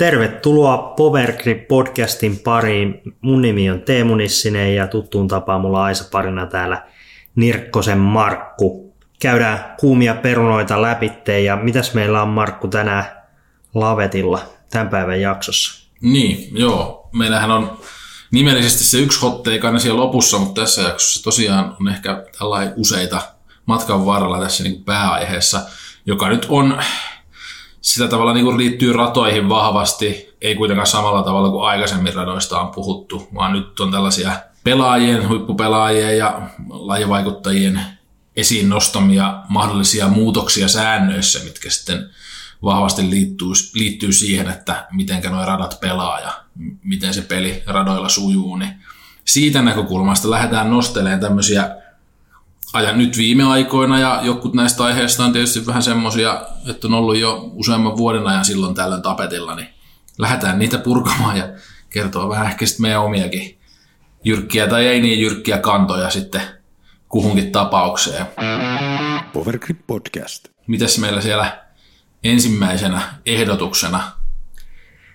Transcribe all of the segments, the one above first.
Tervetuloa Powergrip podcastin pariin. Mun nimi on Teemu Nissinen ja tuttuun tapaan mulla Aisa parina täällä Nirkkosen Markku. Käydään kuumia perunoita läpitteen ja mitäs meillä on Markku tänään lavetilla tämän päivän jaksossa? Niin, joo. Meillähän on nimellisesti se yksi hotteik aina siellä lopussa, mutta tässä jaksossa tosiaan on ehkä tällainen useita matkan varrella tässä niin pääaiheessa, joka nyt on sitä tavalla niin kuin liittyy ratoihin vahvasti, ei kuitenkaan samalla tavalla kuin aikaisemmin radoista on puhuttu, vaan nyt on tällaisia pelaajien, huippupelaajien ja lajivaikuttajien esiin nostamia mahdollisia muutoksia säännöissä, mitkä sitten vahvasti liittyy, liittyy siihen, että miten nuo radat pelaa ja miten se peli radoilla sujuu, niin siitä näkökulmasta lähdetään nostelemaan tämmöisiä ajan nyt viime aikoina ja jotkut näistä aiheista on tietysti vähän semmoisia, että on ollut jo useamman vuoden ajan silloin tällöin tapetilla, niin lähdetään niitä purkamaan ja kertoo vähän ehkä sitten meidän omiakin jyrkkiä tai ei niin jyrkkiä kantoja sitten kuhunkin tapaukseen. Powergrip Podcast. Mitäs meillä siellä ensimmäisenä ehdotuksena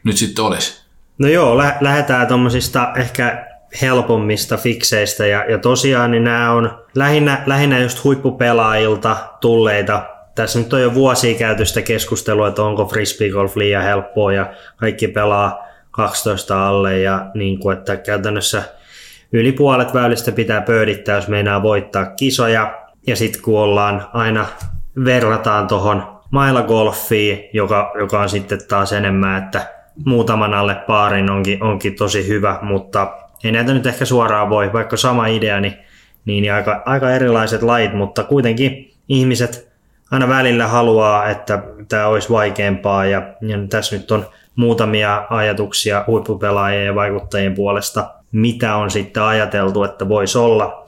nyt sitten olisi? No joo, lä- lähdetään tuommoisista ehkä helpommista fikseistä ja, ja tosiaan niin nämä on lähinnä, lähinnä just huippupelaajilta tulleita. Tässä nyt on jo vuosia käyty sitä keskustelua, että onko frisbeegolf liian helppoa ja kaikki pelaa 12 alle ja niin kuin, että käytännössä yli puolet väylistä pitää pöydittää, jos meinaa voittaa kisoja. Ja sitten kun ollaan aina verrataan tuohon mailagolfiin, joka, joka on sitten taas enemmän, että muutaman alle paarin onkin, onkin tosi hyvä, mutta ei näitä nyt ehkä suoraan voi, vaikka sama idea, niin, niin aika, aika erilaiset lait, mutta kuitenkin ihmiset aina välillä haluaa, että tämä olisi vaikeampaa ja, ja tässä nyt on muutamia ajatuksia huippupelaajien ja vaikuttajien puolesta, mitä on sitten ajateltu, että voisi olla.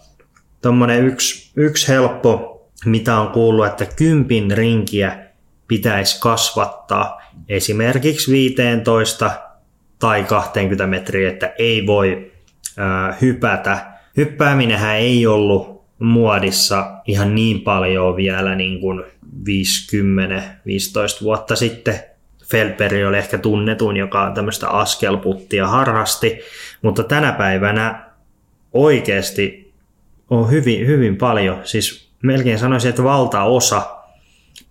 Tuommoinen yksi, yksi helppo, mitä on kuullut, että kympin rinkiä pitäisi kasvattaa esimerkiksi 15 tai 20 metriä, että ei voi hypätä. Hyppääminenhän ei ollut muodissa ihan niin paljon vielä niin kuin 50-15 vuotta sitten. Felperi oli ehkä tunnetun, joka tämmöistä askelputtia harrasti, mutta tänä päivänä oikeasti on hyvin, hyvin paljon, siis melkein sanoisin, että valtaosa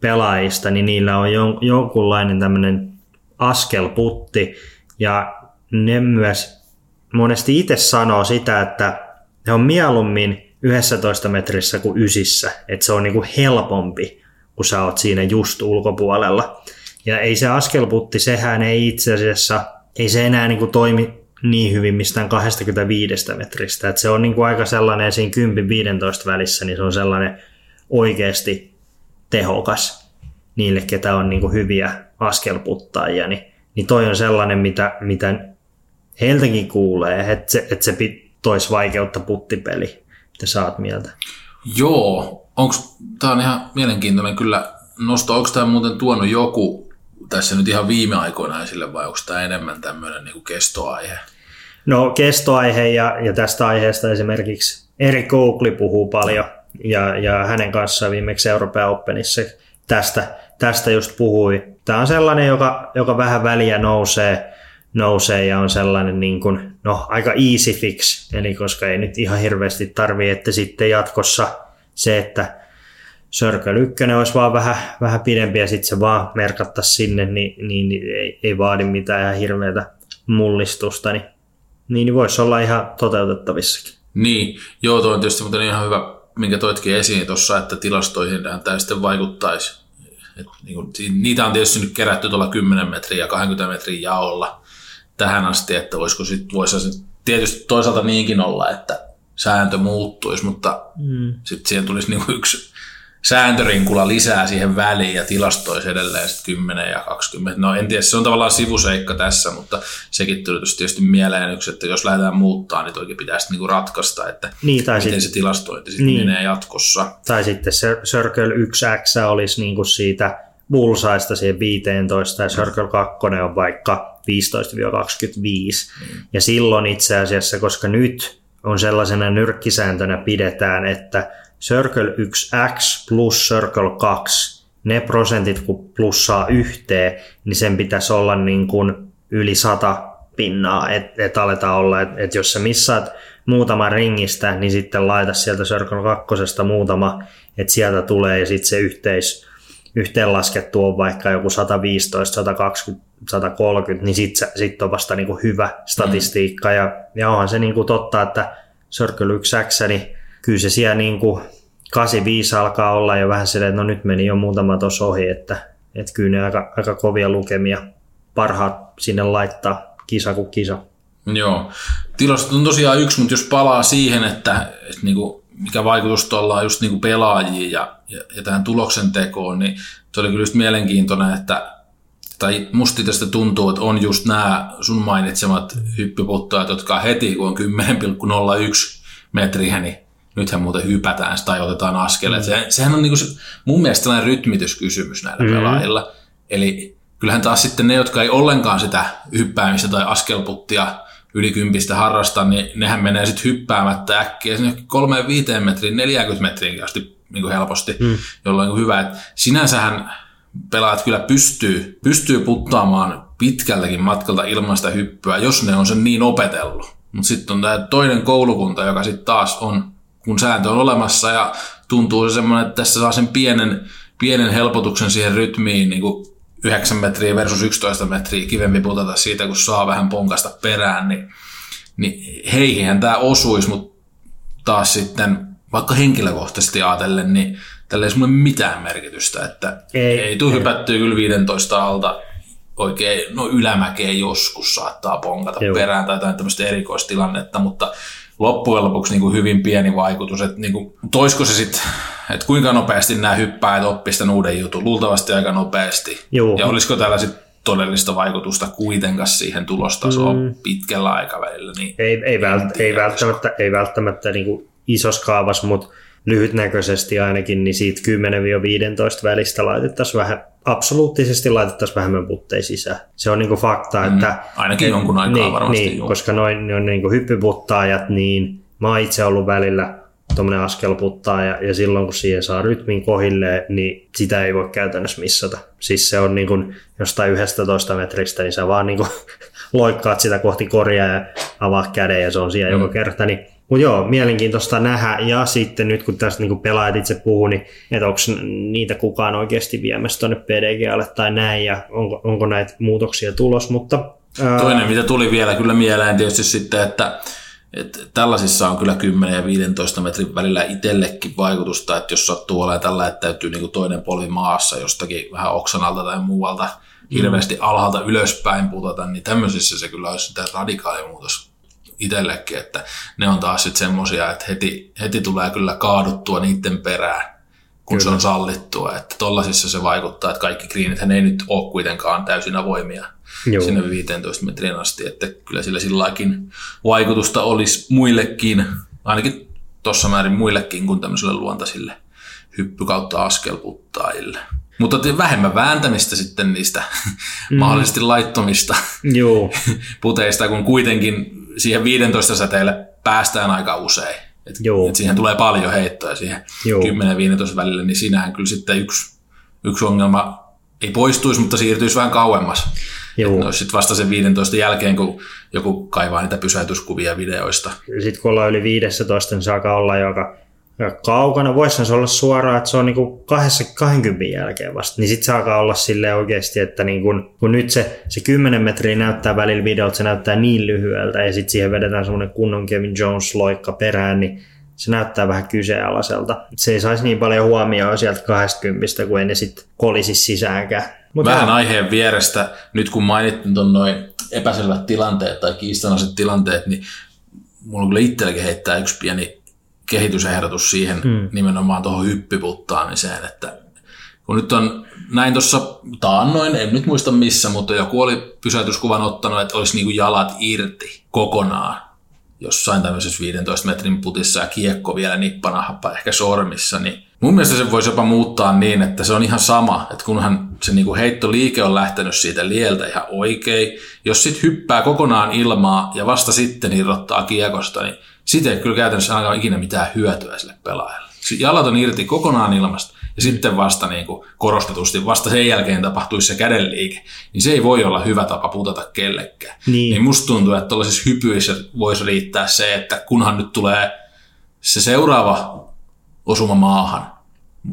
pelaajista, niin niillä on jonkunlainen tämmöinen askelputti, ja ne myös monesti itse sanoo sitä, että he on mieluummin 11 metrissä kuin ysissä, että se on niinku helpompi, kun sä oot siinä just ulkopuolella. Ja ei se askelputti, sehän ei itse asiassa, ei se enää niinku toimi niin hyvin mistään 25 metristä. että se on niinku aika sellainen siinä 10-15 välissä, niin se on sellainen oikeasti tehokas niille, ketä on niinku hyviä askelputtajia. Niin, niin toi on sellainen, mitä, mitä heiltäkin kuulee, että se, että se toisi vaikeutta puttipeli. Mitä saat mieltä? Joo, onks, tämä on ihan mielenkiintoinen kyllä nosto. Onko tämä muuten tuonut joku tässä nyt ihan viime aikoina esille vai onko tämä enemmän tämmöinen niin kestoaihe? No kestoaihe ja, ja tästä aiheesta esimerkiksi Eri Koukli puhuu paljon ja, ja hänen kanssaan viimeksi Euroopan Openissa tästä, tästä just puhui. Tämä on sellainen, joka, joka vähän väliä nousee nousee ja on sellainen niin kuin, no, aika easy fix, eli koska ei nyt ihan hirveästi tarvii, että sitten jatkossa se, että Circle 1 olisi vaan vähän, vähän pidempi ja sitten se vaan merkattaisi sinne, niin, niin, niin ei, ei vaadi mitään ihan hirveätä mullistusta, niin, niin, voisi olla ihan toteutettavissakin. Niin, joo, tuo on tietysti mutta ihan hyvä, minkä toitkin esiin tuossa, että tilastoihin tämä sitten vaikuttaisi. Et, niin kuin, niitä on tietysti nyt kerätty tuolla 10 metriä ja 20 metriä jaolla, tähän asti, että voisiko sit, voisi sit tietysti toisaalta niinkin olla, että sääntö muuttuisi, mutta mm. sitten siihen tulisi niinku yksi sääntörinkula lisää siihen väliin ja tilastoisi edelleen sit 10 ja 20. No en tiedä, se on tavallaan sivuseikka tässä, mutta sekin tuli tietysti mieleen yksi, että jos lähdetään muuttaa, niin toki pitäisi niinku ratkaista, että niin, tai miten sit, se tilastointi sitten niin. menee jatkossa. Tai sitten se Circle 1X olisi niinku siitä Bullsaista siihen 15 ja Circle 2 on vaikka 15-25. Mm. Ja silloin itse asiassa, koska nyt on sellaisena nyrkkisääntönä pidetään, että Circle 1X plus Circle 2, ne prosentit kun plussaa yhteen, niin sen pitäisi olla niin kuin yli sata pinnaa, että et aletaan olla, että et jos sä missaat muutama ringistä, niin sitten laita sieltä Circle kakkosesta muutama, että sieltä tulee ja sitten se yhteis, yhteenlaskettu on vaikka joku 115, 120, 130, niin sitten sit on vasta niinku hyvä statistiikka. Ja, ja onhan se niinku totta, että Circle 1X, niin kyllä se siellä niinku 85 alkaa olla jo vähän silleen, että no nyt meni jo muutama tuossa ohi, että, että kyllä ne aika, aika kovia lukemia parhaat sinne laittaa kisa kuin kisa. Joo. Tilastot on tosiaan yksi, mutta jos palaa siihen, että, että niinku, mikä vaikutus tuolla on just niinku pelaajiin ja, ja, ja tähän tuloksen tekoon, niin se oli kyllä just mielenkiintoinen, että tai musta tästä tuntuu, että on just nämä sun mainitsemat hyppyputtajat, jotka heti kun on 10,01 metriä, niin nythän muuten hypätään tai otetaan askeleet. Mm. Se, sehän on niinku se, mun mielestä sellainen rytmityskysymys näillä mm. pelaajilla. Eli kyllähän taas sitten ne, jotka ei ollenkaan sitä hyppäämistä tai askelputtia yli kympistä harrasta, niin nehän menee sitten hyppäämättä äkkiä sinne 3-5 metriin, 40 metriin asti niin helposti, mm. jolloin on hyvä, että sinänsähän pelaajat kyllä pystyy, pystyy puttaamaan pitkältäkin matkalta ilman sitä hyppyä, jos ne on sen niin opetellut. Mutta sitten on tämä toinen koulukunta, joka sitten taas on, kun sääntö on olemassa ja tuntuu se semmoinen, että tässä saa sen pienen, pienen helpotuksen siihen rytmiin, niin kuin 9 metriä versus 11 metriä kivempi putata siitä, kun saa vähän ponkasta perään, niin, niin heihin tämä osuisi, mutta taas sitten vaikka henkilökohtaisesti ajatellen, niin tällä ei ole mitään merkitystä, että ei, ei tule hypättyä kyllä 15 alta oikein, no ylämäkeen joskus saattaa ponkata Joo. perään tai jotain tämmöistä erikoistilannetta, mutta loppujen lopuksi niin kuin hyvin pieni vaikutus, että niin kuin, toisko se sitten, että kuinka nopeasti nämä hyppäät oppista uuden jutun, luultavasti aika nopeasti, Joo. ja olisiko täällä sitten todellista vaikutusta kuitenkaan siihen tulostasoon mm. pitkällä aikavälillä. Niin ei, ei, vält, ei, välttämättä, ei välttämättä niin kuin isossa kaavassa, mutta lyhytnäköisesti ainakin, niin siitä 10-15 välistä laitettaisiin vähän, absoluuttisesti laitettaisiin vähemmän putteja sisään. Se on niinku fakta, mm, että... Ainakin et, jonkun aikaa niin, varmasti. Niin, koska noin on niinku hyppyputtaajat, niin mä oon itse ollut välillä tuommoinen askelputtaaja, ja silloin kun siihen saa rytmin kohille, niin sitä ei voi käytännössä missata. Siis se on niin kuin jostain 11 metristä, niin sä vaan niin kuin loikkaat sitä kohti korjaa ja avaa käden, ja se on siellä mm. joka kerta, niin mutta joo, mielenkiintoista nähdä. Ja sitten nyt kun tästä niin pelaajat itse puhuu, niin että onko niitä kukaan oikeasti viemässä tuonne PDGalle tai näin, ja onko, onko näitä muutoksia tulos. Mutta, ää... Toinen, mitä tuli vielä kyllä mieleen tietysti sitten, että että tällaisissa on kyllä 10 ja 15 metrin välillä itsellekin vaikutusta, että jos sattuu olemaan tällä, että täytyy niin toinen polvi maassa jostakin vähän oksanalta tai muualta hirveästi mm. alhaalta ylöspäin putata, niin tämmöisissä se kyllä olisi sitä radikaali muutos itsellekin, että ne on taas sitten semmoisia, että heti, heti tulee kyllä kaaduttua niiden perään, kun kyllä. se on sallittua. Että tollasissa se vaikuttaa, että kaikki greenit ei nyt ole kuitenkaan täysin avoimia Joo. sinne 15 metrin asti, että kyllä sillä silläkin vaikutusta olisi muillekin, ainakin tuossa määrin muillekin kuin tämmöisille luontaisille hyppy kautta askelputtaajille. Mutta vähemmän vääntämistä sitten niistä mm. mahdollisesti laittomista Joo. puteista, kun kuitenkin siihen 15 säteelle päästään aika usein. Et, et siihen tulee paljon heittoja siihen 10-15 välillä, niin siinähän kyllä sitten yksi, yksi ongelma ei poistuisi, mutta siirtyisi vähän kauemmas. Joo. olisi sitten vasta sen 15 jälkeen, kun joku kaivaa niitä pysäytyskuvia videoista. Sitten kun ollaan yli 15, niin saaka olla joka ja kaukana. Voisihan se olla suoraan, että se on niinku kahdessa, 20 jälkeen vasta. Niin sitten saa olla sille oikeasti, että niinku, kun nyt se, se 10 metriä näyttää välillä videot, se näyttää niin lyhyeltä ja sitten siihen vedetään semmoinen kunnon Kevin Jones loikka perään, niin se näyttää vähän kyseenalaiselta. Se ei saisi niin paljon huomioon sieltä 20, kun ei ne sitten kolisi sisäänkään. Mut vähän aiheen vierestä, nyt kun mainittiin tuon noin epäselvät tilanteet tai kiistanaiset tilanteet, niin mulla on kyllä itselläkin heittää yksi pieni kehitysehdotus siihen hmm. nimenomaan tuohon hyppyputtaamiseen, että kun nyt on näin tuossa taannoin, en nyt muista missä, mutta joku oli pysäytyskuvan ottanut, että olisi niinku jalat irti kokonaan jossain tämmöisessä 15 metrin putissa ja kiekko vielä nippanahappa ehkä sormissa, niin mun mielestä se voisi jopa muuttaa niin, että se on ihan sama, että kunhan se niinku heittoliike on lähtenyt siitä lieltä ihan oikein, jos sitten hyppää kokonaan ilmaa ja vasta sitten irrottaa kiekosta, niin siitä ei kyllä käytännössä ainakaan ikinä mitään hyötyä sille pelaajalle. Jalat on irti kokonaan ilmasta ja sitten vasta niin kuin korostetusti, vasta sen jälkeen tapahtuisi se kädenliike, niin se ei voi olla hyvä tapa putata kellekään. Niin. niin musta tuntuu, että tuollaisissa hypyissä voisi riittää se, että kunhan nyt tulee se seuraava osuma maahan,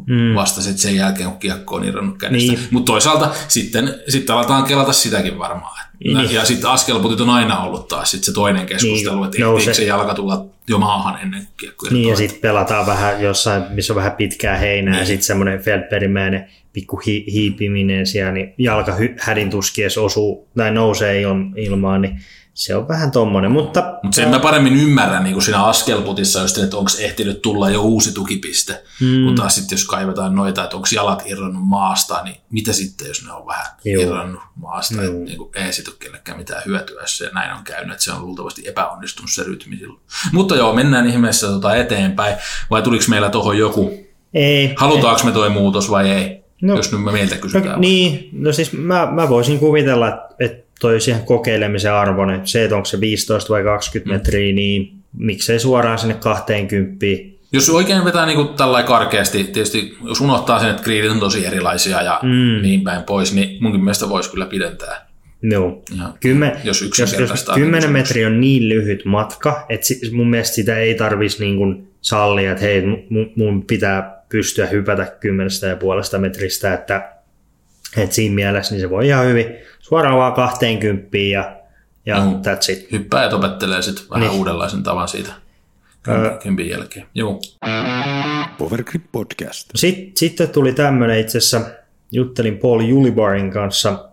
mm. vasta sitten sen jälkeen, kun kiekko on irronnut kädestä. Niin. Mutta toisaalta sitten, sitten aletaan kelata sitäkin varmaan. Niin. Ja sitten askelputit on aina ollut taas sit se toinen keskustelu, Niin, että ehtiikö se jalka tulla jo maahan ennen kuin kiekko Niin ja sitten pelataan vähän jossain, missä on vähän pitkää heinää niin. ja sitten semmoinen Feldbergmäinen pikku hi- hiipiminen siellä, niin jalka hy- hädin tuskies osuu tai nousee il- ilmaan, niin se on vähän tommonen, mutta Mutta sen mä paremmin ymmärrän niin kuin siinä askelputissa, just, että onko ehtinyt tulla jo uusi tukipiste. Mm. Kun taas sitten jos kaivetaan noita, että onko jalat irronnut maasta, niin mitä sitten, jos ne on vähän Joo. irronnut maasta. Että niin kuin, ei sit ole kellekään mitään hyötyä, jos se näin on käynyt. Että se on luultavasti epäonnistunut se rytmi silloin. Mutta joo, mennään ihmeessä tota eteenpäin. Vai tuliko meillä tuohon joku, ei. halutaanko me toi muutos vai ei? No. jos nyt me meiltä No, kysytään. niin, no siis mä, mä voisin kuvitella, että toi olisi ihan kokeilemisen arvoinen. Se, että onko se 15 vai 20 Mm. metriä, niin miksei suoraan sinne 20. Jos oikein vetää niin tällä karkeasti, tietysti jos unohtaa sen, että kriidit on tosi erilaisia ja mm. niin päin pois, niin munkin mielestä voisi kyllä pidentää. Joo. Kymmen, jos jos, jos yksinkertaistaa. 10 kysymys. metriä on niin lyhyt matka, että si- mun mielestä sitä ei tarvitsisi niin sallia, että hei, mun, mun pitää pystyä hypätä kymmenestä ja puolesta metristä, että, että siinä mielessä niin se voi ihan hyvin suoraan vaan 20 ja, ja Mm. that's it. Hyppää ja opettelee sitten vähän Niin. uudenlaisen tavan siitä Öö. kympin jälkeen. Joo. Powergrip Podcast. Sitten, sitten tuli tämmöinen itse asiassa, juttelin Paul Julibarin kanssa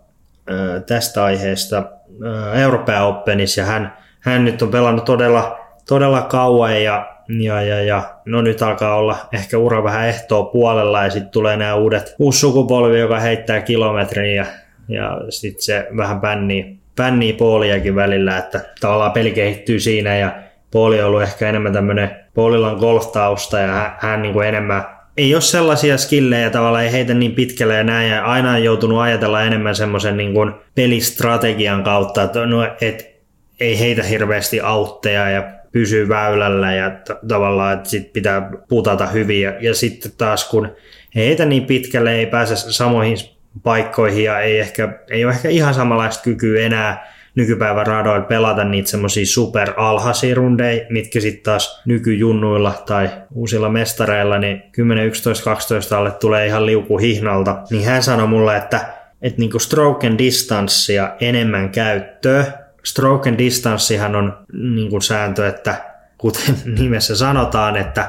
ö, tästä aiheesta ö, Euroopan Openissa ja hän, hän nyt on pelannut todella, todella kauan ja, ja, ja, ja no nyt alkaa olla ehkä ura vähän ehtoa puolella ja sitten tulee nämä uudet, uusi sukupolvi, joka heittää kilometrin ja, ja sitten se vähän pännii, pännii Pauliakin välillä, että tavallaan peli kehittyy siinä ja Pauli on ollut ehkä enemmän tämmöinen, Paulilla on golf-tausta ja hän, hän niin kuin enemmän ei ole sellaisia skillejä, tavallaan ei heitä niin pitkälle ja näin, ja aina on joutunut ajatella enemmän semmoisen niin kuin pelistrategian kautta, että no, et, ei heitä hirveästi autteja ja pysyy väylällä ja t- tavallaan, että sit pitää putata hyvin, ja, ja sitten taas kun ei heitä niin pitkälle, ei pääse samoihin paikkoihin ja ei, ehkä, ei ole ehkä ihan samanlaista kykyä enää nykypäivän radoilla pelata niitä semmoisia super alhaisia rundeja, mitkä sitten taas nykyjunnuilla tai uusilla mestareilla, niin 10, 11, 12 alle tulee ihan liuku hihnalta. Niin hän sanoi mulle, että, että niinku stroke and distancea enemmän käyttöä. Stroke and distancehan on niinku sääntö, että kuten nimessä sanotaan, että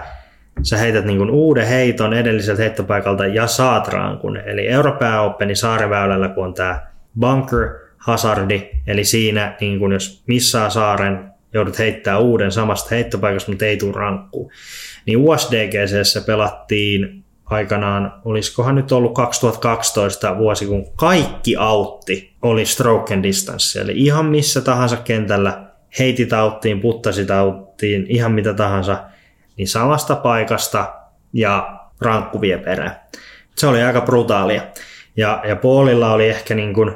sä heität niin uuden heiton edelliseltä heittopaikalta ja saat rankun. Eli Euroopan Openin saariväylällä, kun on tämä bunker hazardi, eli siinä niin kun jos missaa saaren, joudut heittää uuden samasta heittopaikasta, mutta ei tule rankkuun. Niin USDGCssä pelattiin aikanaan, olisikohan nyt ollut 2012 vuosi, kun kaikki autti oli stroke and distance, eli ihan missä tahansa kentällä heitit auttiin, puttasit auttiin, ihan mitä tahansa, niin samasta paikasta ja rankku vie perään. Se oli aika brutaalia. Ja, ja Paulilla oli ehkä niin kuin,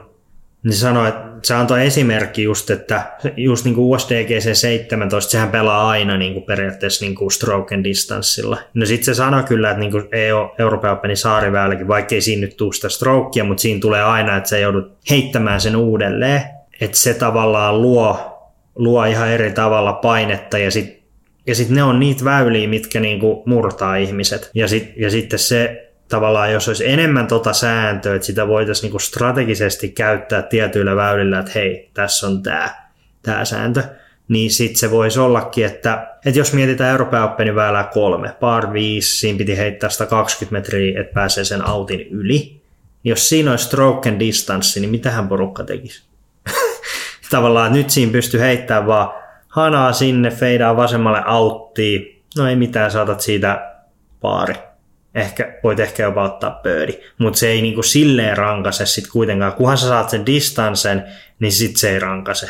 niin sanoi, että se antoi esimerkki just, että just niin kuin USDGC 17, sehän pelaa aina niin kuin periaatteessa niin kuin stroke and distanceilla. No sitten se sanoi kyllä, että niin kuin ole Euroopan Openin saariväylläkin, vaikka ei siinä nyt tule sitä strokea, mutta siinä tulee aina, että sä joudut heittämään sen uudelleen. Että se tavallaan luo, luo ihan eri tavalla painetta ja sitten ja sitten ne on niitä väyliä, mitkä niinku murtaa ihmiset. Ja, sit, ja sitten se tavallaan, jos olisi enemmän tota sääntöä, että sitä voitaisiin niinku strategisesti käyttää tietyillä väylillä, että hei, tässä on tämä tää sääntö, niin sitten se voisi ollakin, että, että jos mietitään Euroopan Openin väylää kolme, par viisi, siinä piti heittää 120 metriä, että pääsee sen autin yli. Niin Jos siinä olisi stroke and distance, niin mitähän porukka tekisi? Tavallaan nyt siinä pystyy heittämään vaan hanaa sinne, feidaa vasemmalle auttiin. No ei mitään, saatat siitä paari. Ehkä, voit ehkä jopa ottaa pöydi. Mutta se ei niinku silleen rankase sit kuitenkaan. Kunhan sä saat sen distancen, niin sit se ei rankase.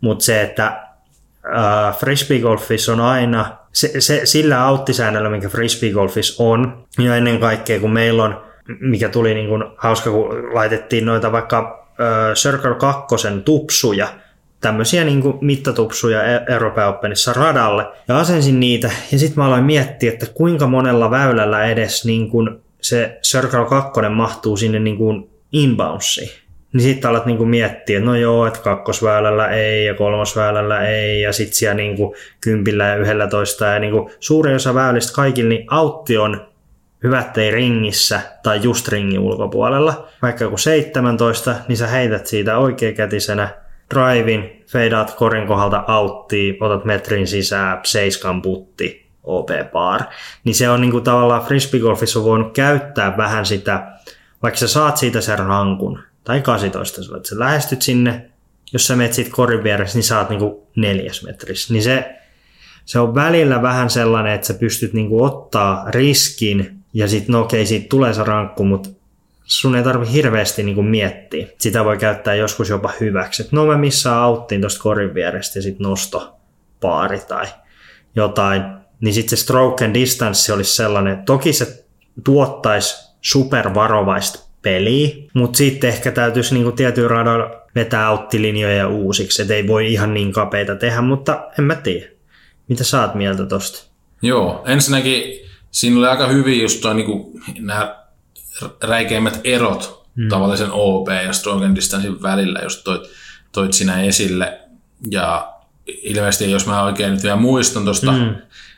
Mutta se, että äh, frisbeegolfissa on aina, se, se, sillä auttisäännöllä, mikä frisbeegolfissa on, ja ennen kaikkea kun meillä on, mikä tuli niin kuin hauska, kun laitettiin noita vaikka äh, Circle 2 tupsuja, tämmöisiä niin kuin mittatupsuja E- Euroopan Openissa radalle. Ja asensin niitä ja sitten mä aloin miettiä, että kuinka monella väylällä edes niin kuin se Circle 2 mahtuu sinne niin kuin inboundsiin, niin sitten alat niin kuin miettiä, että no joo, että kakkosväylällä ei ja kolmosväylällä ei ja sitten siellä niin kuin kympillä ja yhdellä toista. Ja niin kuin suurin osa väylistä kaikilla, niin autti on hyvät ei ringissä tai just ringin ulkopuolella. Vaikka joku 17, niin sä heität siitä oikeakätisenä drivein, feidaat korin kohdalta auttiin, otat metrin sisään, seiskan putti, OP par. Niin se on niinku tavallaan frisbeegolfissa voinut käyttää vähän sitä, vaikka sä saat siitä sen rankun, tai 18, että sä lähestyt sinne, jos sä menet siitä korin vieressä, niin saat niinku neljäs metrissä. Niin se, se on välillä vähän sellainen, että sä pystyt niinku ottaa riskin, ja sitten no okei, siitä tulee se rankku, mutta sun ei tarvi hirveästi niinku miettiä. Sitä voi käyttää joskus jopa hyväksi. Et no mä missään auttiin tuosta korin vierestä ja sitten nosto paari tai jotain. Niin sitten se stroke and distance olisi sellainen, toki se tuottaisi supervarovaista peliä, mutta sitten ehkä täytyisi niinku tietyn radoilla vetää auttilinjoja uusiksi, että ei voi ihan niin kapeita tehdä, mutta en mä tiedä. Mitä sä oot mieltä tosta? Joo, ensinnäkin siinä oli aika hyvin just toi, niin nämä räikeimmät erot mm. tavallisen OP ja stroke and distancein välillä, jos toit, toit sinä esille. Ja ilmeisesti, jos mä oikein nyt vielä muistan tuosta, mm.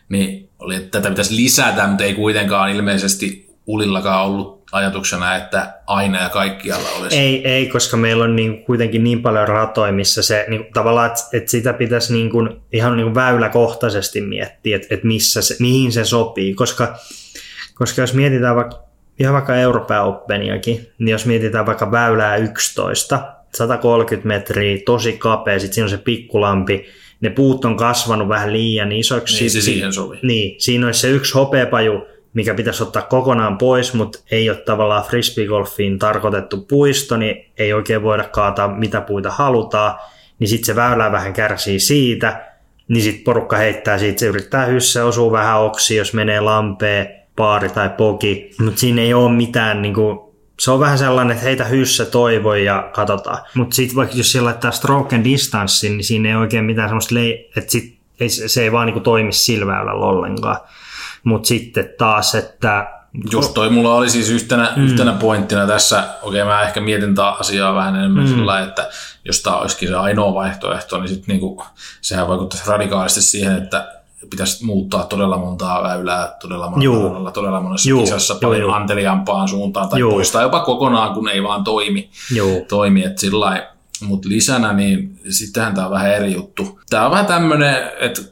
niin oli, että tätä pitäisi lisätä, mutta ei kuitenkaan ilmeisesti Ulillakaan ollut ajatuksena, että aina ja kaikkialla olisi. Ei, ei koska meillä on niin, kuitenkin niin paljon ratoja, missä se niin, tavallaan, että, että sitä pitäisi niin kuin, ihan niin kuin väyläkohtaisesti miettiä, että, että missä se, mihin se sopii, koska, koska jos mietitään vaikka, ihan vaikka Euroopan Openiakin, niin jos mietitään vaikka väylää 11, 130 metriä, tosi kapea, sitten siinä on se pikkulampi, ne puut on kasvanut vähän liian isoksi. Niin, se siihen sovi. Niin, siinä olisi se yksi hopeapaju, mikä pitäisi ottaa kokonaan pois, mutta ei ole tavallaan frisbeegolfiin tarkoitettu puisto, niin ei oikein voida kaataa mitä puita halutaan, niin sitten se väylä vähän kärsii siitä, niin sitten porukka heittää siitä, se yrittää hyssä, osuu vähän oksi, jos menee lampeen, paari tai poki, mutta siinä ei ole mitään niin kuin, se on vähän sellainen, että heitä hyssä toivoi ja katsotaan. Mutta sitten vaikka jos siellä laittaa stroke and distance, niin siinä ei oikein mitään semmoista, lei- että sit ei, se ei vaan niin toimi sillä väylällä ollenkaan. Mutta sitten taas, että Just toi mulla oli siis yhtenä, mm. yhtenä pointtina tässä, okei okay, mä ehkä mietin tämä asiaa vähän enemmän mm. sillä, että jos tämä olisikin se ainoa vaihtoehto, niin sitten niinku, sehän vaikuttaisi radikaalisti siihen, että pitäisi muuttaa todella montaa väylää todella monella, todella monessa Juu. kisassa paljon Juu. anteliampaan suuntaan tai Juu. poistaa jopa kokonaan, kun ei vaan toimi. Juu. toimi että sillä mutta lisänä, niin sittenhän tämä on vähän eri juttu. Tämä on vähän tämmöinen, että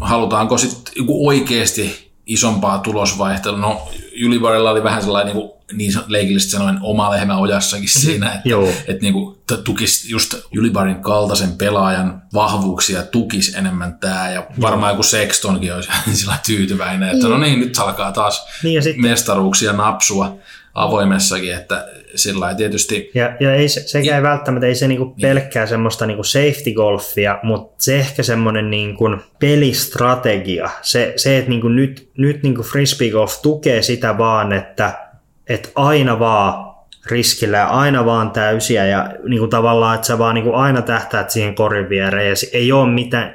halutaanko sitten oikeasti isompaa tulosvaihtelua. No, Julivarilla oli vähän sellainen niin, kuin, niin leikillisesti sanoen oma lehmä ojassakin siinä, että, Joo. että niin kuin, tukisi just Julibarin kaltaisen pelaajan vahvuuksia tukisi enemmän tämä, ja varmaan joku Sextonkin olisi sillä tyytyväinen, että no niin, nyt alkaa taas niin sitten, mestaruuksia napsua avoimessakin, että sillä tietysti... Ja, ja ei, sekä ei välttämättä, ei se niinku niin. pelkkää semmoista niinku safety golfia, mutta se ehkä semmoinen niinku pelistrategia, se, se että niinku nyt, nyt niinku frisbee golf tukee sitä vaan, että, että aina vaan riskillä ja aina vaan täysiä ja niin kuin tavallaan, että sä vaan niin kuin aina tähtäät siihen korin viereen ja ei ole mitään,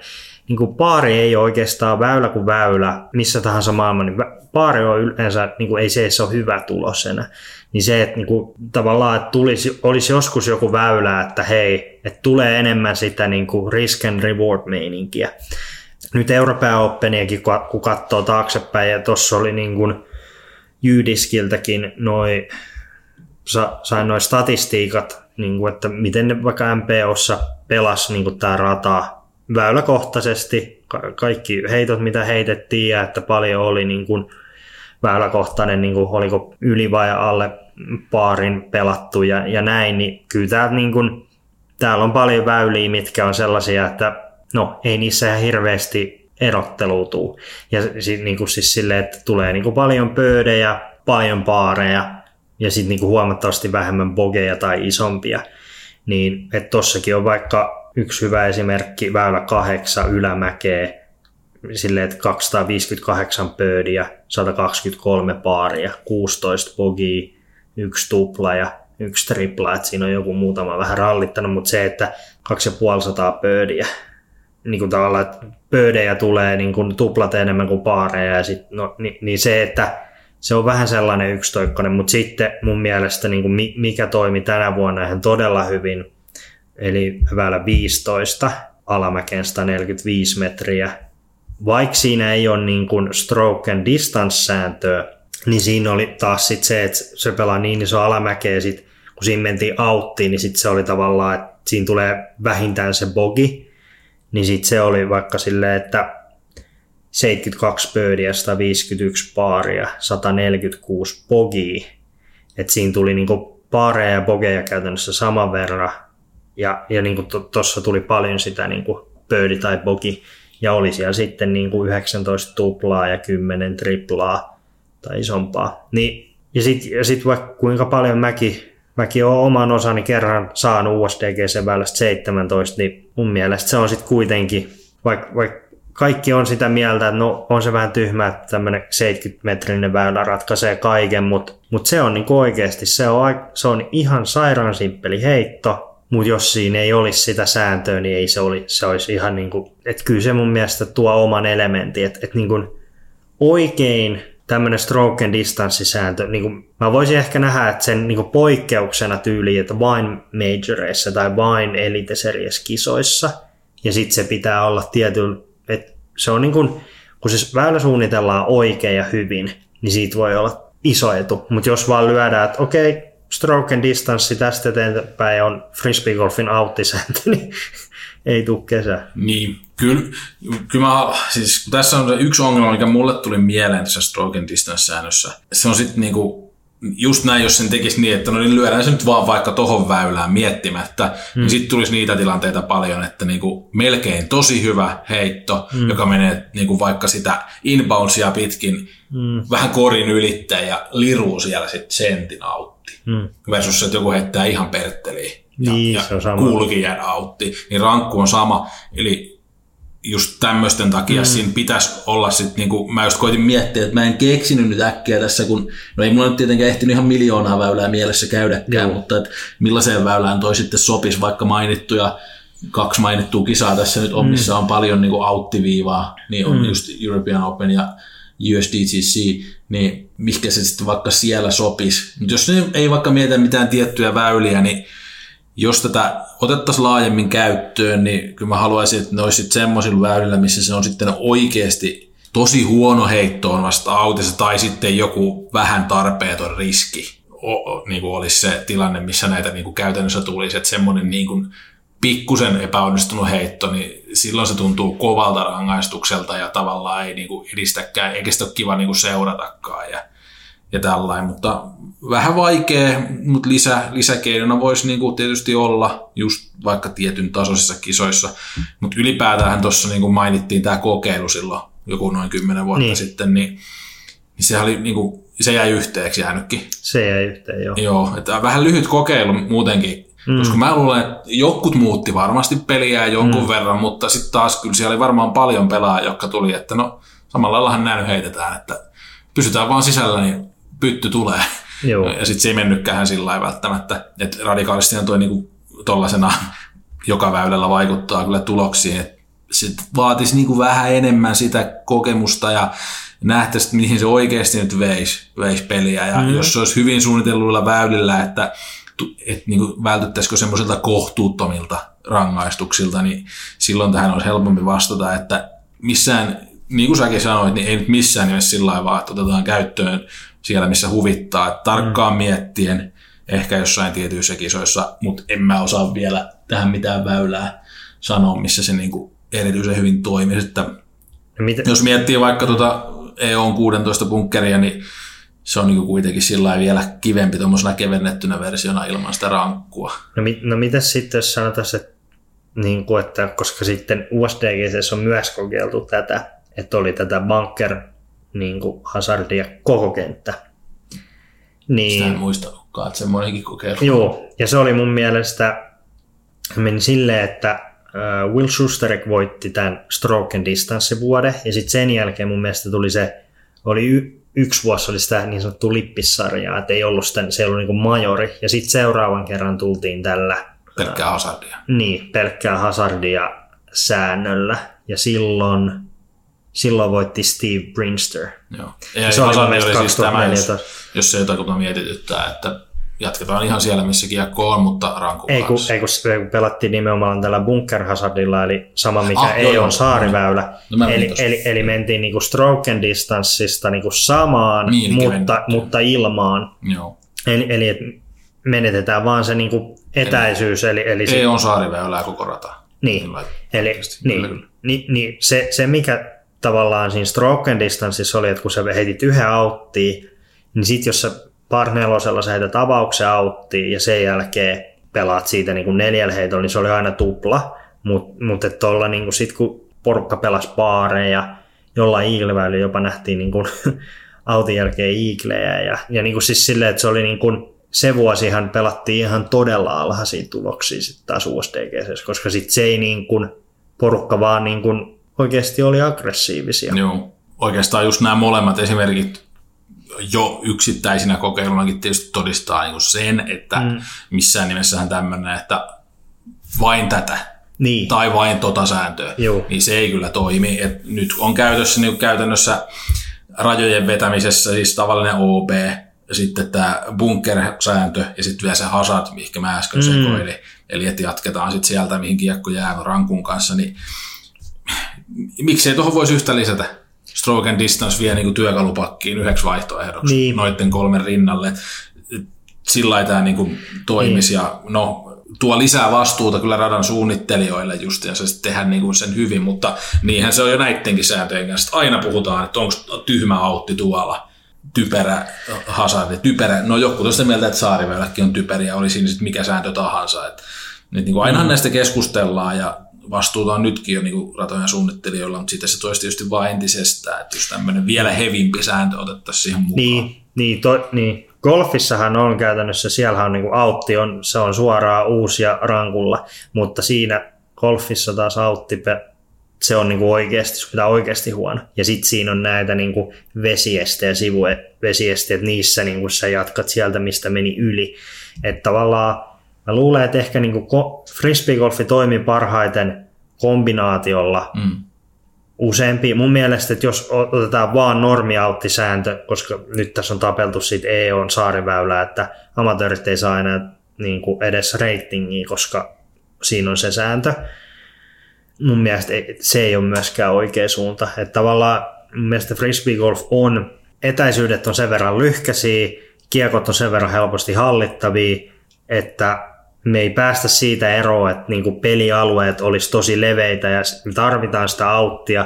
niin kuin paari ei ole oikeastaan väylä kuin väylä missä tahansa maailman, niin paari on yleensä, niin kuin ei se, ole hyvä tulos enää. Niin se, että niin kuin, tavallaan että tulisi, olisi joskus joku väylä, että hei, että tulee enemmän sitä niin kuin risk and reward meininkiä. Nyt Euroopan Openiakin, kun katsoo taaksepäin, ja tuossa oli niin kuin Jydiskiltäkin noin, sain noin statistiikat, niin kuin, että miten ne vaikka MPOssa pelasi niin kuin tämä rata väyläkohtaisesti, kaikki heitot, mitä heitettiin, ja että paljon oli niin kuin väyläkohtainen, niin kuin, oliko yli vai alle paarin pelattu ja, ja näin, niin kyllä täältä niin kuin, täällä on paljon väyliä, mitkä on sellaisia, että no ei niissä ihan hirveästi erotteluutuu. Ja niin kuin siis silleen, että tulee niin kuin paljon pöydejä, paljon paareja ja sitten niin kuin huomattavasti vähemmän bogeja tai isompia. Niin että tossakin on vaikka yksi hyvä esimerkki, väylä kahdeksan ylämäkeä, silleen, että 258 pöydiä, 123 paaria, 16 bogia, yksi tupla ja yksi tripla, että siinä on joku muutama vähän rallittanut, mutta se, että 2500 pöydiä, niin kuin tavallaan, että pöydejä tulee niin kuin tuplat enemmän kuin paareja, ja sit, no, niin, niin, se, että se on vähän sellainen yksitoikkoinen, mutta sitten mun mielestä niin kuin mikä toimi tänä vuonna ihan todella hyvin, eli väylä 15, alamäkeen 145 metriä. Vaikka siinä ei ole niin kuin stroke and distance sääntöä, niin siinä oli taas sit se, että se pelaa niin iso alamäkeä, sit, kun siinä mentiin auttiin, niin sit se oli tavallaan, että siinä tulee vähintään se bogi, niin sitten se oli vaikka silleen, että 72 pöydiä, 151 paaria, 146 bogia. että siinä tuli niinku paareja ja bogeja käytännössä saman verran. Ja, ja niinku tuossa tuli paljon sitä niinku pöydi tai bogi. Ja oli siellä sitten niinku 19 tuplaa ja 10 triplaa tai isompaa. Niin, ja sitten sit vaikka kuinka paljon mäkin mäkin olen oman osani kerran saanut USDGC väylästä 17, niin mun mielestä se on sitten kuitenkin, vaikka, vaikka kaikki on sitä mieltä, että no on se vähän tyhmä, että tämmöinen 70-metrinen väylä ratkaisee kaiken, mutta mut se on niin oikeasti, se on, se on ihan sairaan simppeli heitto, mutta jos siinä ei olisi sitä sääntöä, niin ei se, oli, se olisi ihan niin kuin, että kyllä se mun mielestä tuo oman elementin, että, että niin kuin oikein tämmöinen stroke and distanssisääntö, niin kuin, mä voisin ehkä nähdä, että sen niin kuin poikkeuksena tyyliin, että vain majoreissa tai vain elite series kisoissa, ja sitten se pitää olla tietyllä, että se on niin kuin, kun se väylä suunnitellaan oikein ja hyvin, niin siitä voi olla iso etu, mutta jos vaan lyödään, että okei, stroke and distance tästä eteenpäin on frisbeegolfin auttisääntö, niin ei tule kesä. Niin, kyllä, kyllä mä, siis tässä on se yksi ongelma, mikä mulle tuli mieleen tässä stroke and distance-säännössä. Se on sitten niinku, just näin, jos sen tekisi niin, että no niin lyödään se nyt vaan vaikka tohon väylään miettimättä, niin hmm. niin sitten tulisi niitä tilanteita paljon, että niinku melkein tosi hyvä heitto, hmm. joka menee niinku vaikka sitä inboundsia pitkin hmm. vähän korin ylittäen ja liruu siellä sitten sentin autti. Hmm. Versus, että joku heittää ihan pertteliin ja, niin, ja se on sama. jäädä autti, niin rankku on sama. Eli just tämmöisten takia mm. siinä pitäisi olla sitten, niinku, mä just koitin miettiä, että mä en keksinyt nyt äkkiä tässä, kun, no ei mulla nyt tietenkään ehtinyt ihan miljoonaa väylää mielessä käydäkään, Joo. mutta että millaiseen väylään toi sitten sopisi, vaikka mainittuja kaksi mainittua kisaa tässä nyt on, mm. missä on paljon niinku auttiviivaa, niin on mm. just European Open ja USDGC, niin mikä se sitten vaikka siellä sopisi. Mutta jos ne ei vaikka mietitä mitään tiettyjä väyliä, niin jos tätä otettaisiin laajemmin käyttöön, niin kyllä mä haluaisin, että ne olisi semmoisilla väylillä, missä se on sitten oikeasti tosi huono heitto on vasta autissa tai sitten joku vähän tarpeeton riski o, niin kuin olisi se tilanne, missä näitä niin kuin käytännössä tulisi, että semmoinen niin kuin pikkusen epäonnistunut heitto, niin silloin se tuntuu kovalta rangaistukselta ja tavallaan ei niin kuin edistäkään, eikä sitä ole kiva niin kuin seuratakaan. Ja ja tällainen, mutta vähän vaikea, mutta lisä, lisäkeinona voisi niinku tietysti olla just vaikka tietyn tasoisissa kisoissa, mutta ylipäätään tuossa niinku mainittiin tämä kokeilu silloin joku noin kymmenen vuotta niin. sitten, niin, niin se, oli, niinku, se jäi yhteeksi jäänytkin. Se jäi yhteen, joo. Joo, että vähän lyhyt kokeilu muutenkin, mm. koska mä luulen, että jotkut muutti varmasti peliä jonkun mm. verran, mutta sitten taas kyllä siellä oli varmaan paljon pelaajia, jotka tuli, että no samalla laillahan näin heitetään, että pysytään vaan sisällä, niin pytty tulee. Joo. Ja sitten se ei mennytkään sillä lailla välttämättä. Että radikaalistihan toi niinku tollasena joka väylällä vaikuttaa kyllä tuloksiin. Et se vaatisi niinku vähän enemmän sitä kokemusta ja nähtäisiin, mihin se oikeasti nyt veisi, veisi peliä. Ja mm. jos se olisi hyvin suunnitelluilla väylillä, että että niin vältyttäisikö semmoisilta kohtuuttomilta rangaistuksilta, niin silloin tähän olisi helpompi vastata, että missään, niin kuin säkin sanoit, niin ei nyt missään nimessä sillä lailla vaan, että otetaan käyttöön siellä, missä huvittaa. Että tarkkaan mm. miettien, ehkä jossain tietyissä kisoissa, mutta en mä osaa vielä tähän mitään väylää sanoa, missä se niinku erityisen hyvin toimii. Että Mitä? Jos miettii vaikka tuota EUn 16 bunkkeria, niin se on niinku kuitenkin sillä vielä kivempi tuommoisena kevennettynä versiona ilman sitä rankkua. No, mit, no mitä sitten, jos sanotaan, että, niin kuin, että koska sitten USDGC on myös kokeiltu tätä, että oli tätä bunker niin kuin Hazardia koko kenttä. Niin, Sitä en muista että semmoinenkin kokeilu. Joo, ja se oli mun mielestä, meni silleen, että Will Schusterek voitti tämän Stroke and Distance vuode, ja sitten sen jälkeen mun mielestä tuli se, oli y- yksi vuosi oli sitä niin sanottu lippissarjaa, että ei ollut sitä, se ei ollut niin majori, ja sitten seuraavan kerran tultiin tällä pelkkää hazardia. Niin, pelkkää hazardia säännöllä, ja silloin silloin voitti Steve Brinster. Joo. Ja Se oli mun Hazard mielestä oli siis tämä, jos, 2014. jos se jotakuta mietityttää, että jatketaan ihan siellä, missä kiekko on, mutta rankun Ei kun, ei kun se- kun pelattiin nimenomaan tällä bunker hazardilla, eli sama mikä Ah, ah, joo, ei joo. on saariväylä. No menin eli, tossa. eli, eli, mentiin niinku stroke and distanceista niinku samaan, Niin, eli mutta, mutta ilmaan. Joo. Eli, eli et menetetään vaan se niinku etäisyys. Eli, eli se, Ei on saariväylää koko rata. Niin, lait- eli niin, niin, niin se, se, mikä tavallaan siinä stroke and distanceissa oli, että kun sä heitit yhden auttiin, niin sit jos sä par nelosella sä heität avauksen auttiin ja sen jälkeen pelaat siitä niin kuin neljällä heitolla, niin se oli aina tupla. Mutta mut tuolla niin kuin sit kun porukka pelasi baareja, jollain iigleväillä jopa nähtiin niin kuin autin jälkeen iiglejä. Ja, ja niin kuin siis silleen, että se oli niin kuin, se vuosihan pelattiin ihan todella alhaisia tuloksia sitten taas USDGC, koska sitten se ei niin kuin, porukka vaan niin kuin oikeasti oli aggressiivisia. Joo. Oikeastaan just nämä molemmat esimerkit jo yksittäisinä kokeilunakin tietysti todistaa niin sen, että mm. missään nimessähän tämmöinen, että vain tätä Niin, tai vain tota sääntöä, Joo. niin se ei kyllä toimi. Et nyt on käytössä niin käytännössä rajojen vetämisessä siis tavallinen OB, ja sitten tämä bunker-sääntö, ja sitten vielä se hazard, mihinkä mä äsken mm. sekoilin. Eli että jatketaan sitten sieltä, mihin kiekko jää rankun kanssa, niin miksei tuohon voisi yhtä lisätä stroke and distance vielä niin työkalupakkiin yhdeksi vaihtoehdoksi Niin. noiden kolmen rinnalle. Et Sillä tämä niin toimisi ja no, tuo lisää vastuuta kyllä radan suunnittelijoille just ja se sitten tehdään niin kuin sen hyvin, mutta niinhän se on jo näidenkin sääntöjen kanssa. Aina puhutaan, että onko tyhmä autti tuolla, typerä hazardi, typerä. No joku sitä mieltä, että saariväyläkin on typeriä, oli siinä sitten mikä sääntö tahansa. Et, nyt niin kuin ainahan näistä keskustellaan ja vastuuta on nytkin jo niin kuin ratojen suunnittelijoilla, mutta sitten se toisi tietysti vaan entisestään, että jos tämmöinen vielä hevimpi sääntö otettaisiin siihen mukaan. niin, niin, to, niin. Golfissahan on käytännössä, siellä on niin kuin autti, on, se on suoraan uusi ja rankulla, mutta siinä golfissa taas autti, se on niin kuin oikeasti, se pitää oikeasti huono. Ja sitten siinä on näitä niin kuin vesieste ja sivuvesieste, että niissä niin kuin sä jatkat sieltä, mistä meni yli. Että tavallaan mä luulen, että ehkä niin frisbeegolfi toimii parhaiten kombinaatiolla Mm. useampi. Mun mielestä, että jos otetaan vaan normiauttisääntö, koska nyt tässä on tapeltu siitä EOn saariväylää, että amatöörit ei saa enää niin kuin edes ratingia, koska siinä on se sääntö. Mun mielestä se ei ole myöskään oikea suunta. Että tavallaan mun mielestä frisbee golf on, etäisyydet on sen verran lyhkäisiä, kiekot on sen verran helposti hallittavia, että me ei päästä siitä eroon, että niin kuin pelialueet olisi tosi leveitä ja me tarvitaan sitä auttia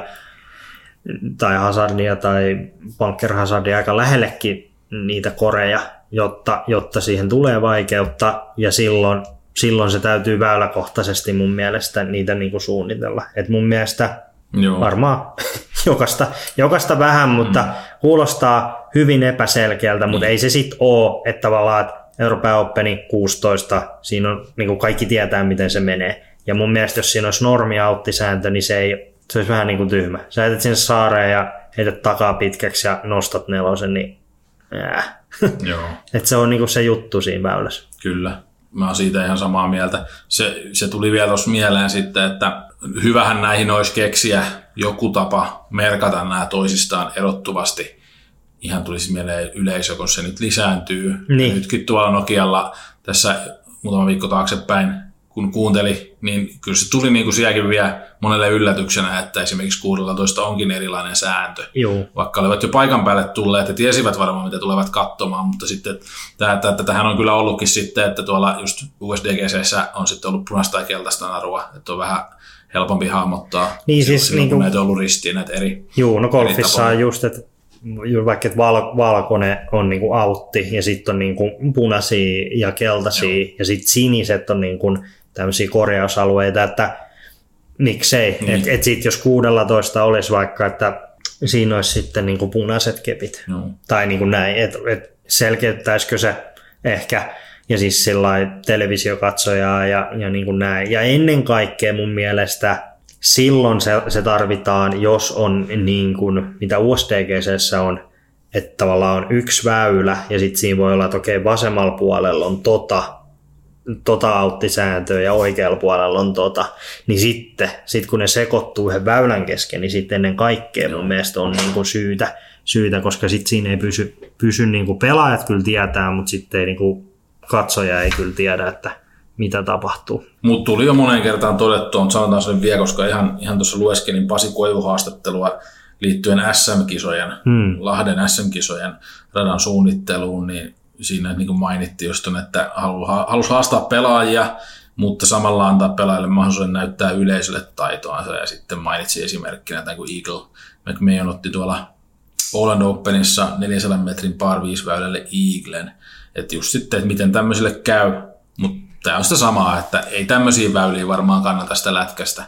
tai hazardia tai bunker hazardia aika lähellekin niitä koreja, jotta, jotta siihen tulee vaikeutta ja silloin, silloin se täytyy väyläkohtaisesti mun mielestä niitä niin kuin suunnitella. Et mun mielestä Joo. varmaan jokaista, jokaista vähän, mutta mm. kuulostaa hyvin epäselkeältä, mutta ei se sitten ole, että tavallaan että Euroopan Openi 16, siinä on, niin kuin kaikki tietää, miten se menee. Ja mun mielestä, jos siinä olisi normi-auttisääntö, niin se, ei, se olisi vähän niin kuin tyhmä. Sä heität sinne saareen ja heität takaa pitkäksi ja nostat nelosen, niin äh. Joo. Et se on niin kuin se juttu siinä väylässä. Kyllä, mä oon siitä ihan samaa mieltä. Se, se tuli vielä tuossa mieleen sitten, että hyvähän näihin olisi keksiä joku tapa merkata nämä toisistaan erottuvasti. Ihan tulisi mieleen yleisö, kun se nyt lisääntyy. Niin. Nytkin tuolla Nokialla tässä muutama viikko taaksepäin, kun kuunteli, niin kyllä se tuli niin kuin sielläkin vielä monelle yllätyksenä, että esimerkiksi 16 onkin erilainen sääntö Joo. vaikka olivat jo paikan päälle tulleet ja tiesivät varmaan, mitä tulevat katsomaan, mutta sitten tämä, tämä, tähän on kyllä ollutkin sitten, että tuolla just USDGCssä on sitten ollut punaista ja keltaista narua, että on vähän helpompi hahmottaa. Niin siis silloin, niin kun kuin- näitä on ollut ristiin näitä eri. Joo, no golfissa on just, että vaikka että val, valkoinen on niinku autti ja sitten on niinku punaisia ja keltaisia ja sitten siniset on niinku tämmöisiä korjausalueita, että miksei. Niin. Niin. Että et sit jos 16 olisi vaikka, että siinä olisi sitten niinku punaiset kepit Joo. tai niinku näin, että et selkeyttäisikö se ehkä ja siis sellainen televisiokatsojaa ja, ja niin kuin näin. Ja ennen kaikkea mun mielestä silloin se, se tarvitaan, jos on niin kuin, mitä USDGCssä on, että tavallaan on yksi väylä ja sitten siinä voi olla, että okei vasemmalla puolella on tota tota auttisääntöä ja oikealla puolella on tota, niin sitten sit kun ne sekoittuu yhden väylän kesken, niin sitten ennen kaikkea mun mielestä on niin kuin syytä, syytä, koska sitten siinä ei pysy, pysy niin kuin pelaajat kyllä tietää, mutta sitten ei niin kuin katsoja ei kyllä tiedä, että mitä tapahtuu. Mutta tuli jo moneen kertaan todettu, on sanotaan sen vielä, koska ihan, ihan tuossa lueskelin Pasi Koivu-haastattelua liittyen SM-kisojen, hmm. Lahden SM-kisojen radan suunnitteluun, niin siinä niin kuin mainittiin just on, että halusi haastaa pelaajia, mutta samalla antaa pelaajille mahdollisuuden näyttää yleisölle taitoansa ja sitten mainitsi esimerkkinä tämän kuin Eagle McMahon otti tuolla Poland Openissa 400 metrin par 5 väylälle Eaglen. Että just sitten, että miten tämmöisille käy, mutta tämä on sitä samaa, että ei tämmöisiä väyliä varmaan kannata sitä lätkästä.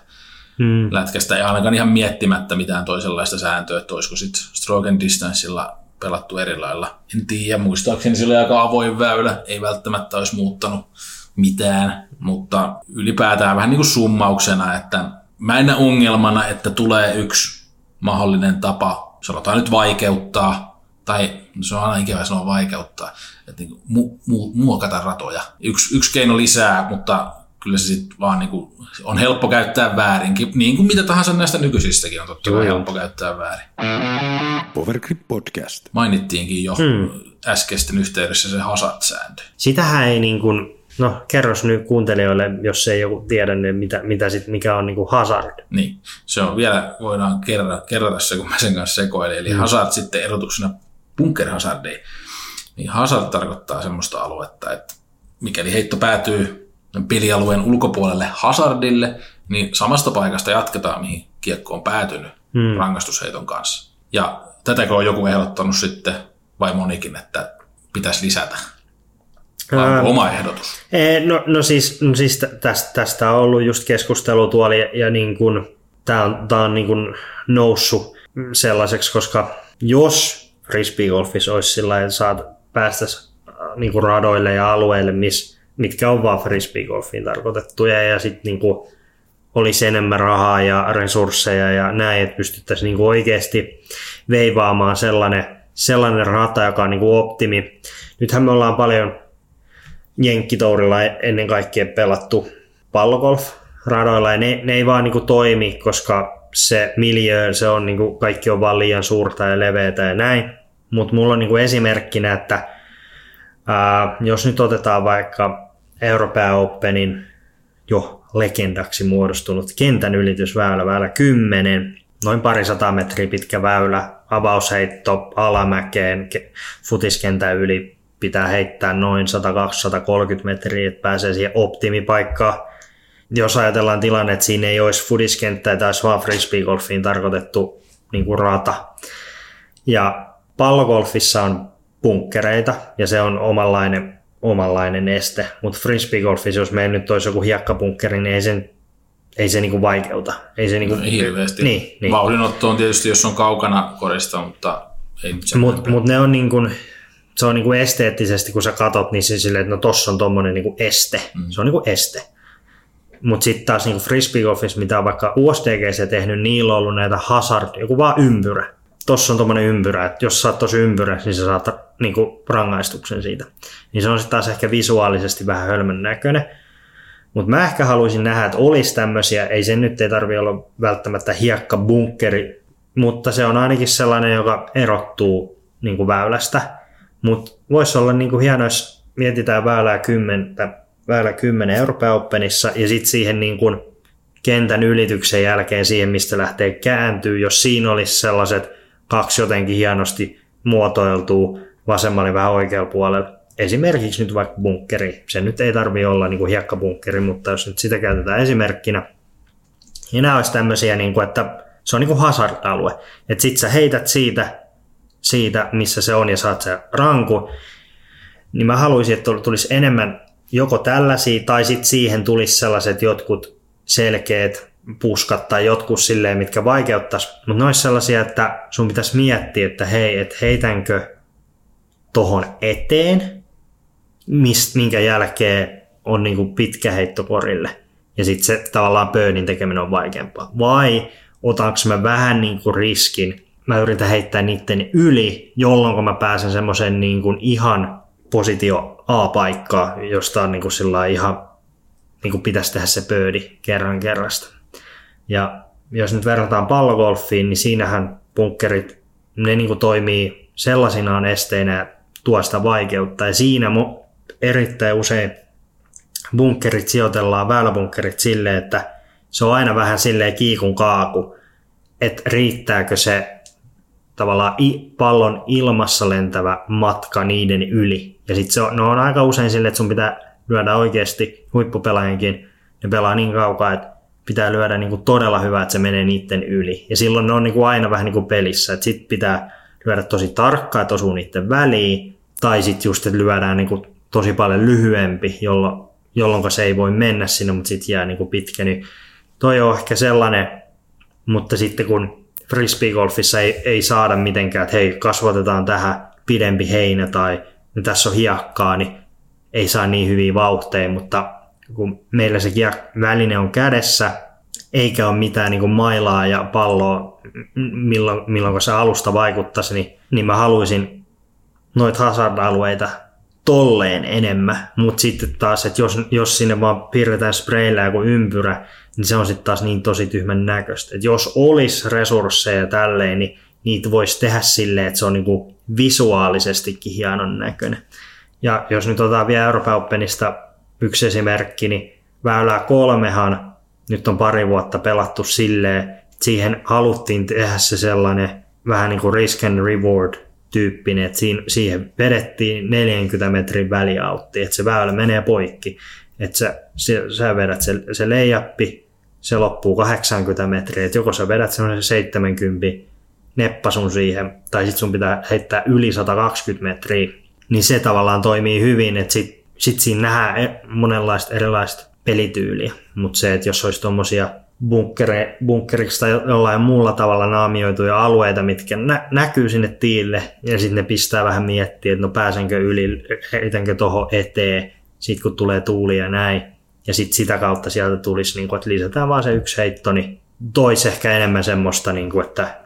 Hmm. lätkästä ja ainakaan ihan miettimättä mitään toisenlaista sääntöä, että olisiko sitten stroke and distanceilla pelattu eri lailla. En tiedä, muistaakseni sillä oli aika avoin väylä, ei välttämättä olisi muuttanut mitään, mutta ylipäätään vähän niin kuin summauksena, että mä en ongelmana, että tulee yksi mahdollinen tapa, sanotaan nyt vaikeuttaa, tai se on aina ikävä sanoa vaikeuttaa, että niin mu, mu, muokata ratoja. Yksi, yksi keino lisää, mutta kyllä se sitten vaan niin kuin, on helppo käyttää väärinkin, niin kuin mitä tahansa näistä nykyisistäkin on totta kai helppo käyttää väärin. Powergrip Podcast. Mainittiinkin jo hmm. äskeisten yhteydessä se Hazard-sääntö. Sitähän ei niin kuin, no kerros nyt kuuntelijoille, jos ei joku tiedä, niin mitä, mitä sit, mikä on niin kuin Hazard. Niin, se on vielä, voidaan kerrata, kerrata se, kun mä sen kanssa sekoilin. Eli hmm. Hazard sitten erotuksena bunker Hazardiin. Niin Hazard tarkoittaa semmoista aluetta, että mikäli heitto päätyy pelialueen ulkopuolelle Hazardille, niin samasta paikasta jatketaan, mihin kiekko on päätynyt hmm. rangaistusheiton kanssa. Ja tätäkö on joku ehdottanut sitten, vai monikin, että pitäisi lisätä? Vai oma ehdotus? No, no siis, no siis tästä, tästä on ollut just keskustelu tuolla ja, ja niin kuin, tämä on, tämä on niin noussut sellaiseksi, koska jos frisbeegolfissa olisi sillä että saat päästä niin kuin radoille ja alueille, missä mitkä on vaan frisbeegolfiin tarkoitettuja ja sitten niinku olisi enemmän rahaa ja resursseja ja näin, että pystyttäisiin niinku oikeasti veivaamaan sellainen, sellainen rata, joka on niinku optimi. Nythän me ollaan paljon Jenkkitourilla ennen kaikkea pelattu pallogolf radoilla ja ne, ne ei vaan niinku toimi, koska se miljö, se on niinku, kaikki on vaan liian suurta ja leveätä ja näin. Mutta mulla on niinku esimerkkinä, että ää, jos nyt otetaan vaikka Euroopan Openin jo legendaksi muodostunut kentän ylitysväylä, väylä 10, noin pari sata metriä pitkä väylä, avausheitto alamäkeen, futiskentän yli pitää heittää noin 120-130 metriä, että pääsee siihen optimipaikkaan. Jos ajatellaan tilanne, että siinä ei olisi fudiskenttää tai olisi vaan frisbeegolfiin tarkoitettu niin kuin rata. Ja pallogolfissa on punkkereita ja se on omanlainen omanlainen este, mutta frisbeegolfissa, jos meillä nyt olisi joku hiekkapunkkeri, niin ei sen ei se niinku vaikeuta. Ei se niinku, no, hirveästi. Niin, niin. Vauhdinotto on tietysti, jos on kaukana korista, mutta ei nyt Mutta mut ne on niinku, se on niinku esteettisesti, kun sä katot, niin se silleen, että no tossa on tommonen niinku este. Mm. Se on niinku este. Mutta sitten taas niinku frisbeegolfissa, mitä on vaikka USDGC tehnyt, niillä on ollut näitä hazard, joku vaan ympyrä tuossa on tuommoinen ympyrä, että jos saat tuossa ympyrä, niin sä saat niin kuin, rangaistuksen siitä. Niin se on sitten taas ehkä visuaalisesti vähän hölmön näköinen. Mutta mä ehkä haluaisin nähdä, että olisi tämmöisiä, ei sen nyt ei tarvi olla välttämättä hiekkabunkeri, mutta se on ainakin sellainen, joka erottuu niin kuin väylästä. Mutta voisi olla niin kuin hienoa, jos mietitään väylää 10, väylä 10 Euroopan Openissa ja sitten siihen niin kuin kentän ylityksen jälkeen siihen, mistä lähtee kääntyy, jos siinä olisi sellaiset kaksi jotenkin hienosti muotoiltuu vasemmalle vähän oikealla puolella. Esimerkiksi nyt vaikka bunkkeri. Se nyt ei tarvi olla niin kuin hiekkabunkkeri, mutta jos nyt sitä käytetään esimerkkinä, niin nämä olisi tämmöisiä, niin kuin, että se on niin kuin hazard-alue. Että sit sä heität siitä, siitä, missä se on ja saat se ranku, niin mä haluaisin, että tulisi enemmän joko tällaisia tai sitten siihen tulisi sellaiset jotkut selkeät puskat tai jotkut silleen, mitkä vaikeuttaisi, mutta ne olisi sellaisia, että sun pitäisi miettiä, että hei, että heitänkö tohon eteen, mist, minkä jälkeen on niinku pitkä heitto korille. Ja sitten se tavallaan pöynin tekeminen on vaikeampaa. Vai otanko mä vähän niinku riskin, mä yritän heittää niiden yli, jolloin mä pääsen semmoisen niinku ihan positio A-paikkaa, josta on niin lailla ihan niin kuin pitäisi tehdä se pöydi kerran kerrasta. Ja jos nyt verrataan pallogolfiin, niin siinähän bunkkerit, ne niin kuin toimii sellaisinaan esteinä ja tuo sitä vaikeutta. Ja siinä erittäin usein bunkkerit sijoitellaan, väyläbunkkerit silleen, että se on aina vähän silleen kiikun kaaku, että riittääkö se tavallaan pallon ilmassa lentävä matka niiden yli. Ja sitten se on, no on aika usein silleen, että sun pitää lyödä oikeasti huippupelaajankin, ne pelaa niin kaukaa, että pitää lyödä niin kuin todella hyvä, että se menee niiden yli. Ja silloin ne on niin kuin aina vähän niin kuin pelissä, että sitten pitää lyödä tosi tarkkaan, että osuu niiden väliin, tai sitten just, että lyödään niin kuin tosi paljon lyhyempi, jolloin, jolloin se ei voi mennä sinne, mutta sitten jää niin kuin pitkä. Niin toi on ehkä sellainen, mutta sitten kun frisbeegolfissa ei, ei saada mitenkään, että hei, kasvatetaan tähän pidempi heinä tai no tässä on hiekkaa, niin ei saa niin hyviä vauhteja, mutta kun meillä se väline on kädessä, eikä ole mitään niin kuin mailaa ja palloa, milloin, milloin se alusta vaikuttaisi, niin, niin mä haluaisin noita hazard-alueita tolleen enemmän, mutta sitten taas, että jos, jos sinne vaan piirretään sprayllä joku ympyrä, niin se on sitten taas niin tosi tyhmän näköistä. Et jos olisi resursseja tälleen, niin niitä voisi tehdä silleen, että se on niinku visuaalisestikin hienon näköinen. Ja jos nyt otetaan vielä Euroopan Openista yksi esimerkki, niin väylää kolmehan nyt on pari vuotta pelattu silleen, että siihen haluttiin tehdä se sellainen vähän niin kuin risk and reward tyyppinen, että siinä, siihen vedettiin 40 metrin väliautti, että se väylä menee poikki, että sä, sä, sä vedät se, se leijappi, se loppuu 80 metriä, että joko sä vedät semmoisen 70 neppasun siihen, tai sitten sun pitää heittää yli 120 metriä, niin se tavallaan toimii hyvin, että sit, sit siinä nähdään e- monenlaista erilaista pelityyliä, mutta se, että jos olisi tuommoisia bunkkeriksi tai jollain muulla tavalla naamioituja alueita, mitkä nä- näkyy sinne tiille, ja sitten ne pistää vähän miettiä, että no pääsenkö yli, heitänkö tuohon eteen, sitten kun tulee tuuli ja näin, ja sitten sitä kautta sieltä tulisi, niin kuin, että lisätään vaan se yksi heitto, niin toisi ehkä enemmän semmoista, niin kuin, että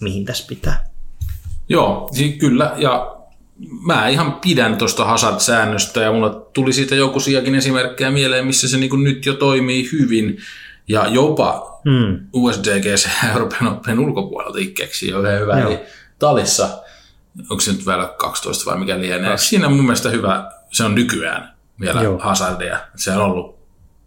mihin tässä pitää. Joo, si- kyllä, ja mä ihan pidän tuosta Hazard-säännöstä, ja mulla tuli siitä joku sijakin esimerkkejä mieleen, missä se niin nyt jo toimii hyvin, ja jopa Mm. USDG se Euroopan Open ulkopuolelta keksi jo yhden hyvä, eli Talissa, onko se nyt vielä 12 vai mikä lienee, siinä on mun mielestä hyvä, se on nykyään vielä Joo. Hazardia, se on ollut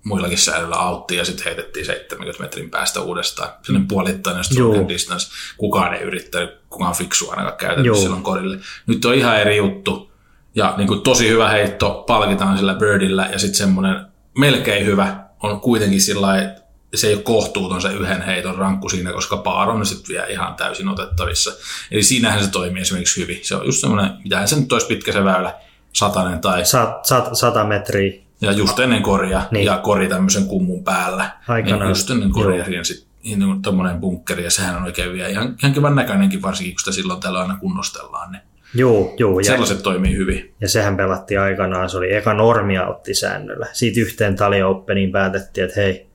muillakin säädöillä autti ja sitten heitettiin 70 metrin päästä uudestaan. Sellainen puolittainen stroke distance. Kukaan ei yrittänyt, kukaan fiksu ainakaan käytänyt Joo. silloin korille. Nyt on ihan eri juttu. Ja niin kuin tosi hyvä heitto, palkitaan sillä birdillä ja sitten semmoinen melkein hyvä on kuitenkin sillä se ei ole kohtuuton se yhden heiton rankku siinä, koska paar on sitten vielä ihan täysin otettavissa. Eli siinähän se toimii esimerkiksi hyvin. Se on just semmoinen, mitähän se nyt olisi pitkä se väylä, satanen tai Sat, sat, 100 metriä. Ja just ennen koria, niin. Niin. ja kori tämmöisen kummun päällä. Aikanaan. Niin just ennen koria Joo. sitten tuommoinen bunkkeri, ja sehän on oikein vielä ihan, ihan kivan näköinenkin, varsinkin kun sitä silloin tällä aina kunnostellaan. Niin Joo, joo. Ja, sellaiset toimii hyvin. ja sehän pelattiin aikanaan, se oli eka normia otti säännöllä. Siitä yhteen Tali Openiin päätettiin, että hei,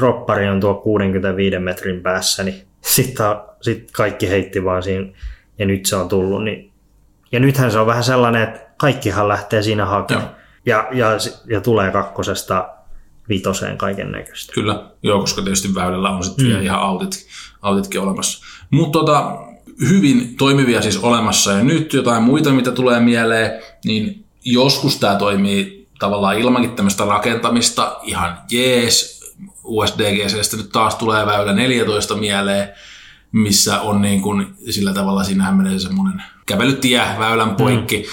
droppari on tuo 65 metrin päässä, niin sitten sit kaikki heitti vaan siinä, ja nyt se on tullut. Niin, ja nythän se on vähän sellainen, että kaikkihan lähtee siinä hakemaan. Ja, ja, ja tulee kakkosesta vitoseen kaiken näköistä. Kyllä, joo, koska tietysti väylällä on sitten mm. vielä ihan autit, autitkin olemassa. Mutta tota, hyvin toimivia siis olemassa ja nyt jotain muita, mitä tulee mieleen, niin joskus tämä toimii tavallaan ilmankin tämmöistä rakentamista ihan jees. USDGCstä nyt taas tulee väylä 14 mieleen, missä on niin kuin, sillä tavalla, siinähän menee semmoinen kävelytie väylän poikki, mm.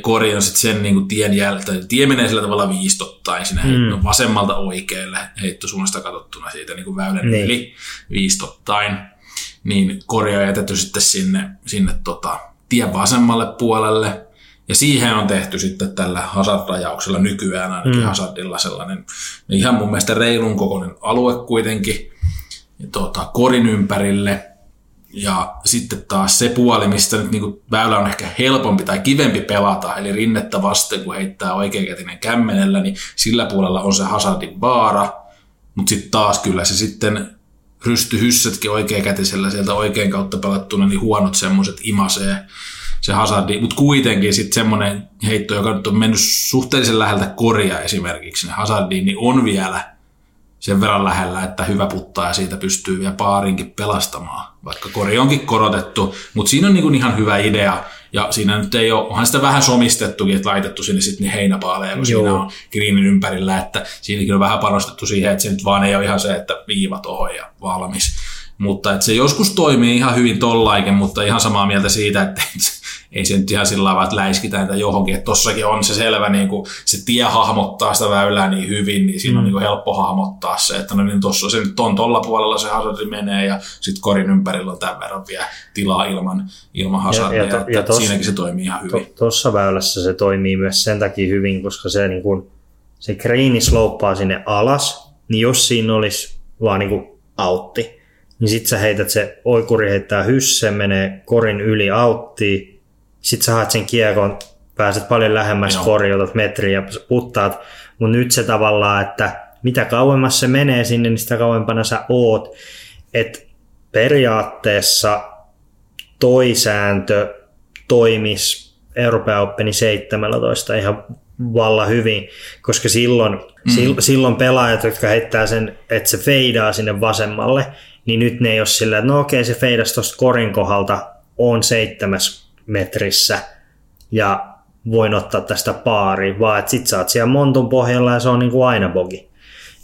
Kori on sitten sen niin kuin tien jältä, tie menee sillä tavalla viistottain sinne mm. vasemmalta oikealle heittosuunnasta katsottuna siitä niin kuin väylän Niin. yli viistottain, niin kori on jätetty sitten sinne, sinne tota, tien vasemmalle puolelle, ja siihen on tehty sitten tällä Hazard-rajauksella nykyään ainakin mm. Hazardilla sellainen ihan mun mielestä reilun kokoinen alue kuitenkin ja tota, korin ympärille. Ja sitten taas se puoli, mistä nyt niinku väylä on ehkä helpompi tai kivempi pelata, eli rinnettä vasten, kun heittää oikeakätinen kämmenellä, niin sillä puolella on se Hazardin vaara. Mutta sitten taas kyllä se sitten rystyhyssätkin oikeakätisellä sieltä oikein kautta pelattuna, niin huonot semmoiset imasee se Hazardi, mutta kuitenkin sitten semmoinen heitto, joka nyt on mennyt suhteellisen läheltä koria esimerkiksi, niin Hazardiin, niin on vielä sen verran lähellä, että hyvä puttaa ja siitä pystyy vielä paarinkin pelastamaan, vaikka kori onkin korotettu, mutta siinä on niin ihan hyvä idea, ja siinä nyt ei ole, onhan sitä vähän somistettukin, että laitettu sinne sitten niin heinäpaaleja, kun Joo. siinä on greenin ympärillä, että siinäkin on vähän panostettu siihen, että se nyt vaan ei ole ihan se, että viiva tohon ja valmis. Mutta että se joskus toimii ihan hyvin tollaikin, mutta ihan samaa mieltä siitä, että ei se nyt ihan sillä tavalla, että läiskitään tai johonkin, että tossakin on se selvä, niin kuin se tie hahmottaa sitä väylää niin hyvin, niin siinä mm. on niin kuin helppo hahmottaa se, että no niin tossa se nyt on tuolla puolella se hazardi menee ja sitten korin ympärillä on tämän verran vielä tilaa ilman, ilman hazardia, ja, ja, to, ja tos, siinäkin se toimii ihan hyvin. Tuossa väylässä se toimii myös sen takia hyvin, koska se, niin kuin, se kreini slouppaa sinne alas, niin jos siinä olisi vaan niin kuin autti, niin sit sä heität se oikuri heittää hysse, menee korin yli auttiin, sit sä haet sen kiekon, pääset paljon lähemmäs kori, otat metriä ja puttaat, mutta nyt se tavallaan, että mitä kauemmas se menee sinne, niin sitä kauempana sä oot, että periaatteessa toi sääntö toimisi Euroopan Openi 17 ihan valla hyvin, koska silloin, mm. silloin pelaajat, jotka heittää sen, että se feidaa sinne vasemmalle, niin nyt ne ei ole sillä, että no okei se feidas tuosta korin kohdalta on seitsemäs metrissä ja voin ottaa tästä paari, vaan että sit sä oot siellä montun pohjalla ja se on niin kuin aina bogi.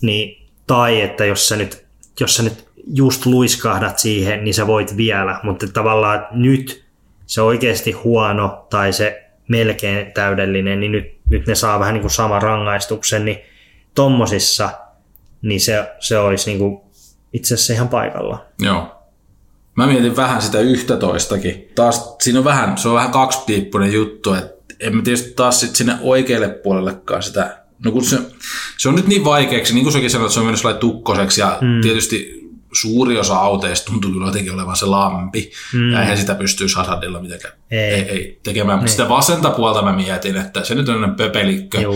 Niin, tai että jos sä nyt, jos sä nyt just luiskahdat siihen, niin sä voit vielä, mutta tavallaan nyt se oikeasti huono tai se melkein täydellinen, niin nyt, nyt ne saa vähän niin kuin saman rangaistuksen, niin tommosissa niin se, se olisi niin kuin itse asiassa ihan paikalla. Joo. Mä mietin vähän sitä yhtä toistakin. Taas siinä on vähän, se on vähän kaksipiippunen juttu, että en mä tietysti taas sit sinne oikealle puolellekaan sitä, no kun se, se on nyt niin vaikeaksi, niin kuin säkin sanoit, se on mennyt tukkoseksi ja mm. tietysti suuri osa auteista tuntuu kyllä jotenkin olevan se lampi, mm. ja eihän sitä pystyisi Hazardilla mitenkään ei. Ei, ei tekemään. Mutta sitä vasenta puolta mä mietin, että se nyt on pöpelikkö, Joo.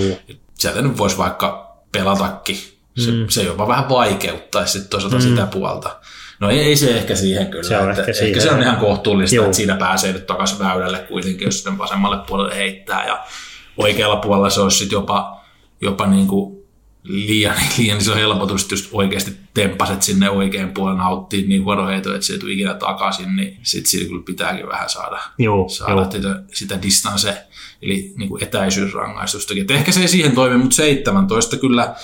sieltä nyt voisi vaikka pelatakin se, mm. se jopa vähän vaikeuttaisi sitten toisaalta mm. sitä puolta. No ei, ei se ehkä siihen kyllä. Se on että ehkä, siihen. ehkä se on ihan kohtuullista, Joo. että siinä pääsee nyt takaisin väylälle kuitenkin, jos sinne vasemmalle puolelle heittää. Ja oikealla puolella se olisi sitten jopa, jopa niin kuin liian, liian iso helpotus, jos oikeasti tempaset sinne oikein puolen nauttiin niin vuoroheito, että se ei tule ikinä takaisin, niin sitten siinä kyllä pitääkin vähän saada, Joo, saada jo. Sitä, sitä distance, eli niin kuin etäisyysrangaistustakin. Et ehkä se ei siihen toimi, mutta 17 kyllä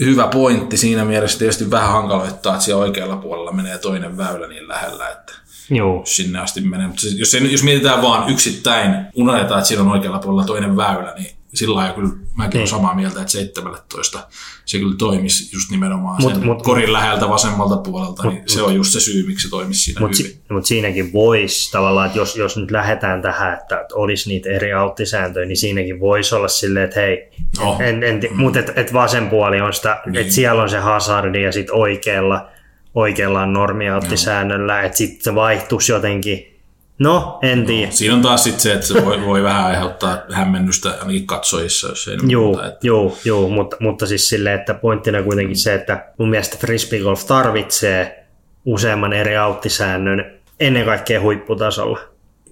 hyvä pointti siinä mielessä tietysti vähän hankaloittaa, että siellä oikealla puolella menee toinen väylä niin lähellä, että Joo. sinne asti menee. Mutta jos, jos mietitään vaan yksittäin, unohdetaan, että siinä on oikealla puolella toinen väylä, niin sillä lailla kyllä mäkin olen niin. samaa mieltä, että 17 se kyllä toimisi just nimenomaan mut, sen mut, korin läheltä vasemmalta puolelta, mut, niin se on just se syy, miksi se toimisi siinä mut, hyvin. Mutta siinäkin voisi tavallaan, että jos, jos nyt lähdetään tähän, että olisi niitä eri auttisääntöjä, niin siinäkin voisi olla silleen, että hei, no. en, en, mm. mutta et, et vasen puoli on sitä, niin. että siellä on se hazardi ja sitten oikealla, oikealla on normiauttisäännöllä, että sitten se vaihtuisi jotenkin No, en tiedä. No, siinä on taas sitten se, että se voi, voi vähän aiheuttaa hämmennystä ainakin katsojissa, jos ei joo, muuta. Että... Joo, joo mutta, mutta siis silleen, että pointtina kuitenkin se, että mun mielestä frisbeegolf tarvitsee useamman eri auttisäännön ennen kaikkea huipputasolla,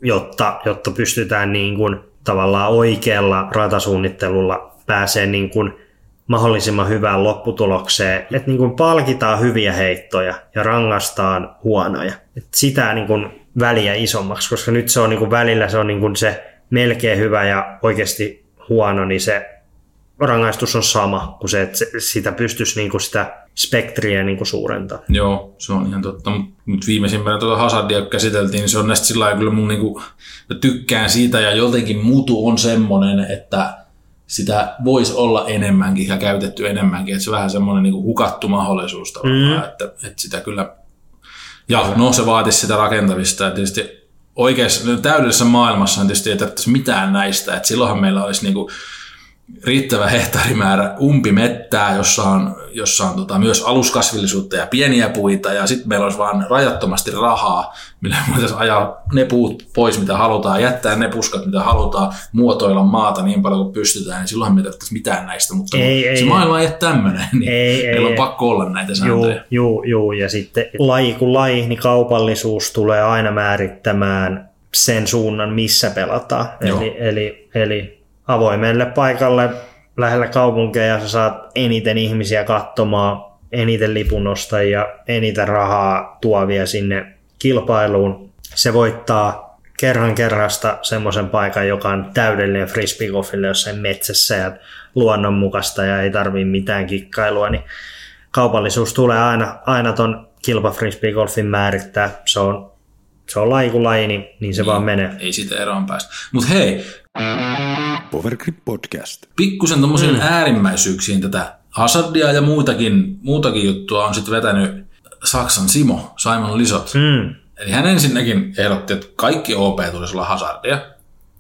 jotta, jotta pystytään niin kuin tavallaan oikealla ratasuunnittelulla pääsee niin kuin mahdollisimman hyvään lopputulokseen, että niin kuin palkitaan hyviä heittoja ja rangaistaan huonoja. Et sitä niin kuin väliä isommaksi, koska nyt se on niin kuin välillä se on niin kuin se melkein hyvä ja oikeasti huono, niin se rangaistus on sama kuin se, että sitä pystyisi niin kuin sitä spektriä niin kuin suurentaa. Joo, se on ihan totta. Mutta viimeisimpänä tuota Hazardia käsiteltiin, niin se on näistä sillä kyllä mun niin kuin, tykkään siitä ja jotenkin mutu on semmoinen, että sitä voisi olla enemmänkin ja käytetty enemmänkin. Että se on vähän semmoinen niin kuin hukattu mahdollisuus tavallaan, mm. että, että sitä kyllä ja no se vaatisi sitä rakentamista ja tietysti oikeassa täydellisessä maailmassa tietysti ei tarvitsisi mitään näistä, että silloinhan meillä olisi niinku riittävä hehtaarimäärä umpimettää, jossa on, jossa on tota, myös aluskasvillisuutta ja pieniä puita, ja sitten meillä olisi vain rajattomasti rahaa, millä voitaisiin ajaa ne puut pois, mitä halutaan, jättää ne puskat, mitä halutaan, muotoilla maata niin paljon kuin pystytään, niin silloin me ei mitään näistä, mutta ei, se ei, maailma ei ole tämmöinen, niin ei, meillä ei, on pakko olla näitä sääntöjä. Joo, joo, joo, ja sitten laji kuin laji, niin kaupallisuus tulee aina määrittämään sen suunnan, missä pelataan. Joo. Eli, eli, eli avoimelle paikalle lähellä kaupunkeja sä saat eniten ihmisiä katsomaan, eniten lipunostajia, eniten rahaa tuovia sinne kilpailuun. Se voittaa kerran kerrasta semmoisen paikan, joka on täydellinen frisbeegolfille jossain metsässä ja luonnonmukaista ja ei tarvii mitään kikkailua, niin kaupallisuus tulee aina, aina ton kilpa frisbeegolfin määrittää. Se on, se on laji kuin laji, niin, niin se vaan menee. Ei siitä eroon päästä. Mutta hei, Powergrip Podcast. pikkusen tuommoisiin mm. äärimmäisyyksiin tätä Hazardia ja muutakin, muutakin juttua on sitten vetänyt Saksan Simo, Simon Lisot. Mm, Eli hän ensinnäkin ehdotti, että kaikki OP tulisi olla Hazardia.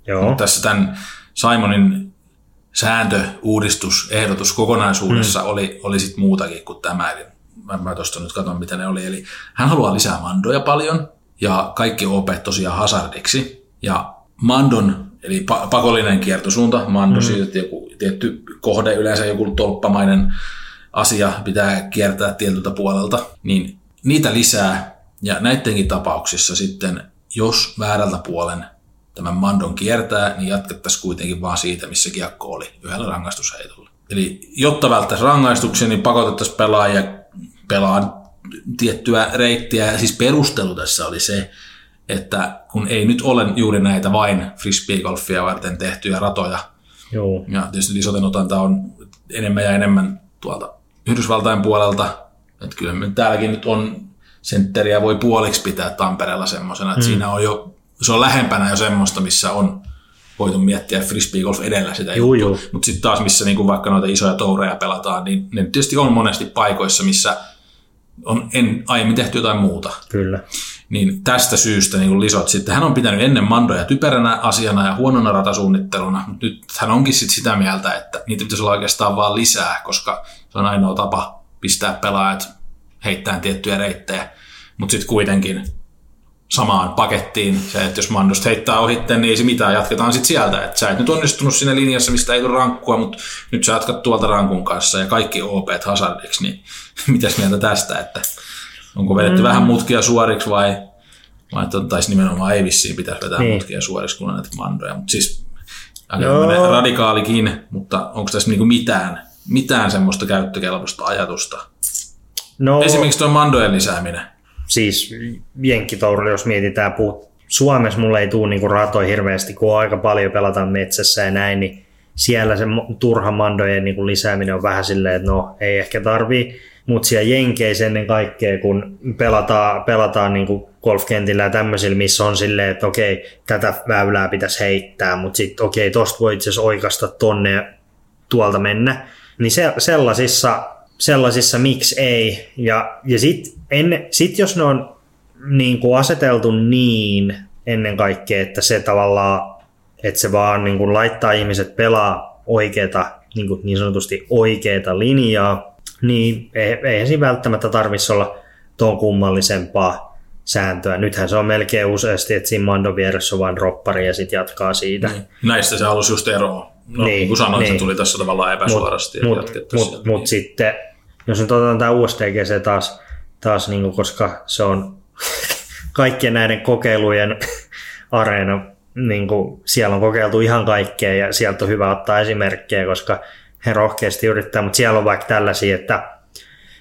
joo. Tässä tämän Simonin sääntö, uudistus, ehdotus kokonaisuudessa mm. oli, oli sitten muutakin kuin tämä. Eli mä, mä tuosta nyt katson, mitä ne oli. Eli hän haluaa lisää mandoja paljon ja kaikki OP tosiaan hazardiksi. Ja mandon, eli pa- pakollinen kiertosuunta, mando, mm. että joku tietty kohde, yleensä joku tolppamainen asia pitää kiertää tietyltä puolelta, niin niitä lisää. Ja näidenkin tapauksissa sitten, jos väärältä puolen tämän mandon kiertää, niin jatkettaisiin kuitenkin vaan siitä, missä kiekko oli, yhdellä rangaistusheitolla. Eli jotta välttäisiin rangaistuksia, niin pakotettaisiin pelaajia pelaa tiettyä reittiä. Ja siis perustelu tässä oli se, että kun ei nyt ole juuri näitä vain frisbeegolfia varten tehtyjä ratoja, joo. ja tietysti Lisoten otanta on enemmän ja enemmän tuolta Yhdysvaltain puolelta. Että kyllä me täälläkin nyt on sentteriä voi puoliksi pitää Tampereella semmoisena, että mm. siinä on jo, se on lähempänä jo semmoista, missä on voitu miettiä frisbeegolf edellä sitä Juu, juu. Mutta sitten taas, missä niinku vaikka noita isoja toureja pelataan, niin ne tietysti on monesti paikoissa, missä on en, aiemmin tehty jotain muuta. Kyllä. Niin tästä syystä niin kuin lisot sitten, hän on pitänyt ennen mandoja typeränä asiana ja huonona ratasuunnitteluna, mutta nyt hän onkin sit sitä mieltä, että niitä pitäisi olla oikeastaan vaan lisää, koska se on ainoa tapa pistää pelaajat heittämään tiettyjä reittejä. Mutta sitten kuitenkin samaan pakettiin se, että jos mandosta heittää ohitte, niin ei se mitään, jatketaan sitten sieltä. Että sä et nyt onnistunut siinä linjassa, mistä ei tule rankkua, mutta nyt sä jatkat tuolta rankun kanssa ja kaikki OP hazardiksi, niin mitäs mieltä tästä, että onko vedetty mm. vähän mutkia suoriksi vai, vai taisi nimenomaan ei vissiin pitäisi vetää niin. Mutkia suoriksi, kun on näitä mandoja, mutta siis aika Joo. radikaalikin, mutta onko tässä niinku mitään, mitään semmoista käyttökelpoista ajatusta? No, Esimerkiksi tuo mandojen lisääminen. siis jenkkitourilla, jos mietitään, puhut, Suomessa mulle ei tule niinku ratoja hirveästi, kun aika paljon pelataan metsässä ja näin, niin siellä se turha mandojen niinku lisääminen on vähän silleen, että no ei ehkä tarvii, mutta siellä Jenkeissä ennen kaikkea, kun pelataan, pelataan niinku golfkentillä ja tämmöisillä, missä on silleen, että okei, tätä väylää pitäisi heittää, mutta sitten okei, tosta voi itse asiassa oikasta tonne ja tuolta mennä, niin se, sellaisissa, sellaisissa miksi ei. Ja, ja sitten sit jos ne on niin kuin aseteltu niin ennen kaikkea, että se tavallaan, että se vaan niin kuin laittaa ihmiset pelaa oikeata, niin, kuin niin sanotusti oikeata linjaa, niin ei- eihän siinä välttämättä tarvitsisi olla tuon kummallisempaa sääntöä. Nythän se on melkein useasti, että siinä mandon vieressä on vain droppari ja sitten jatkaa siitä. Niin. Näistä se halusi just eroa. No, niin, niin kuin sanoin, niin. niin. se tuli tässä tavallaan epäsuorasti. Mutta mut, mut, sieltä. mut sitten, jos nyt otetaan tämä USDGC taas, taas niinku, koska se on kaikkien näiden kokeilujen areena, niinku, siellä on kokeiltu ihan kaikkea ja sieltä on hyvä ottaa esimerkkejä, koska he rohkeasti yrittää, mutta siellä on vaikka tällaisia, että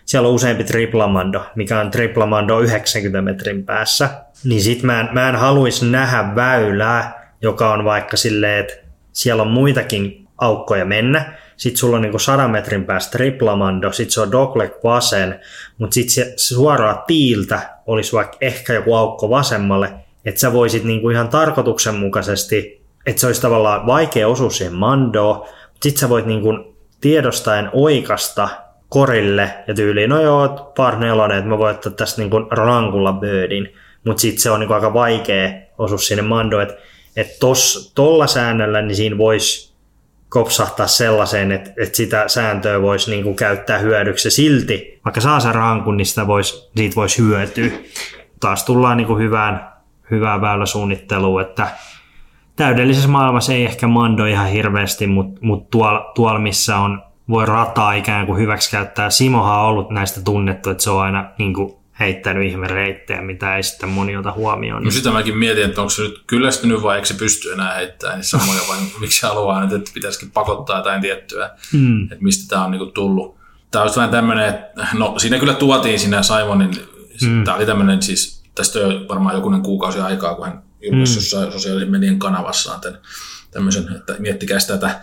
siellä on useampi triplamando, mikä on triplamando 90 metrin päässä, niin sit mä en, mä en haluaisi nähdä väylää, joka on vaikka silleen, että siellä on muitakin aukkoja mennä, sitten sulla on niinku 100 metrin päästä triplamando, sitten se on dogleg vasen, mutta sitten se suoraan tiiltä olisi vaikka ehkä joku aukko vasemmalle, että sä voisit niinku ihan tarkoituksenmukaisesti, että se olisi tavallaan vaikea osua siihen mandoon, sitten sä voit niinku tiedostaen oikasta korille ja tyyliin, no joo, par nelonen, että mä voin ottaa tästä niinku rankulla birdin, mutta sitten se on niinku aika vaikea osua sinne mandoon, että et tos, tolla säännöllä niin siinä voisi kopsahtaa sellaiseen, että, että sitä sääntöä voisi niinku käyttää hyödyksi silti, vaikka saa sen rankun, niin sitä vois, siitä voisi hyötyä. Taas tullaan niinku hyvään, hyvään väyläsuunnitteluun, että täydellisessä maailmassa ei ehkä mando ihan hirveästi, mutta mut tuolla, tuolla missä on, voi rataa ikään kuin hyväksi käyttää. Simohan on ollut näistä tunnettu, että se on aina niin kuin heittänyt ihmereittejä, mitä ei sitten moni ota huomioon. No sitä mäkin mietin, että onko se nyt kyllästynyt vai eikö se pysty enää heittämään niin samoja vai miksi se haluaa nyt, että pitäisikin pakottaa jotain tiettyä, mm. että mistä tämä on niinku tullut. Tämä olisi vähän tämmöinen, että no siinä kyllä tuotiin siinä Simonin, mm. tämä oli tämmöinen siis, tästä on varmaan jokunen kuukausi aikaa, kun hän julkaisi mm. sosiaalisen median kanavassaan tämän, tämmöisen, että miettikää tätä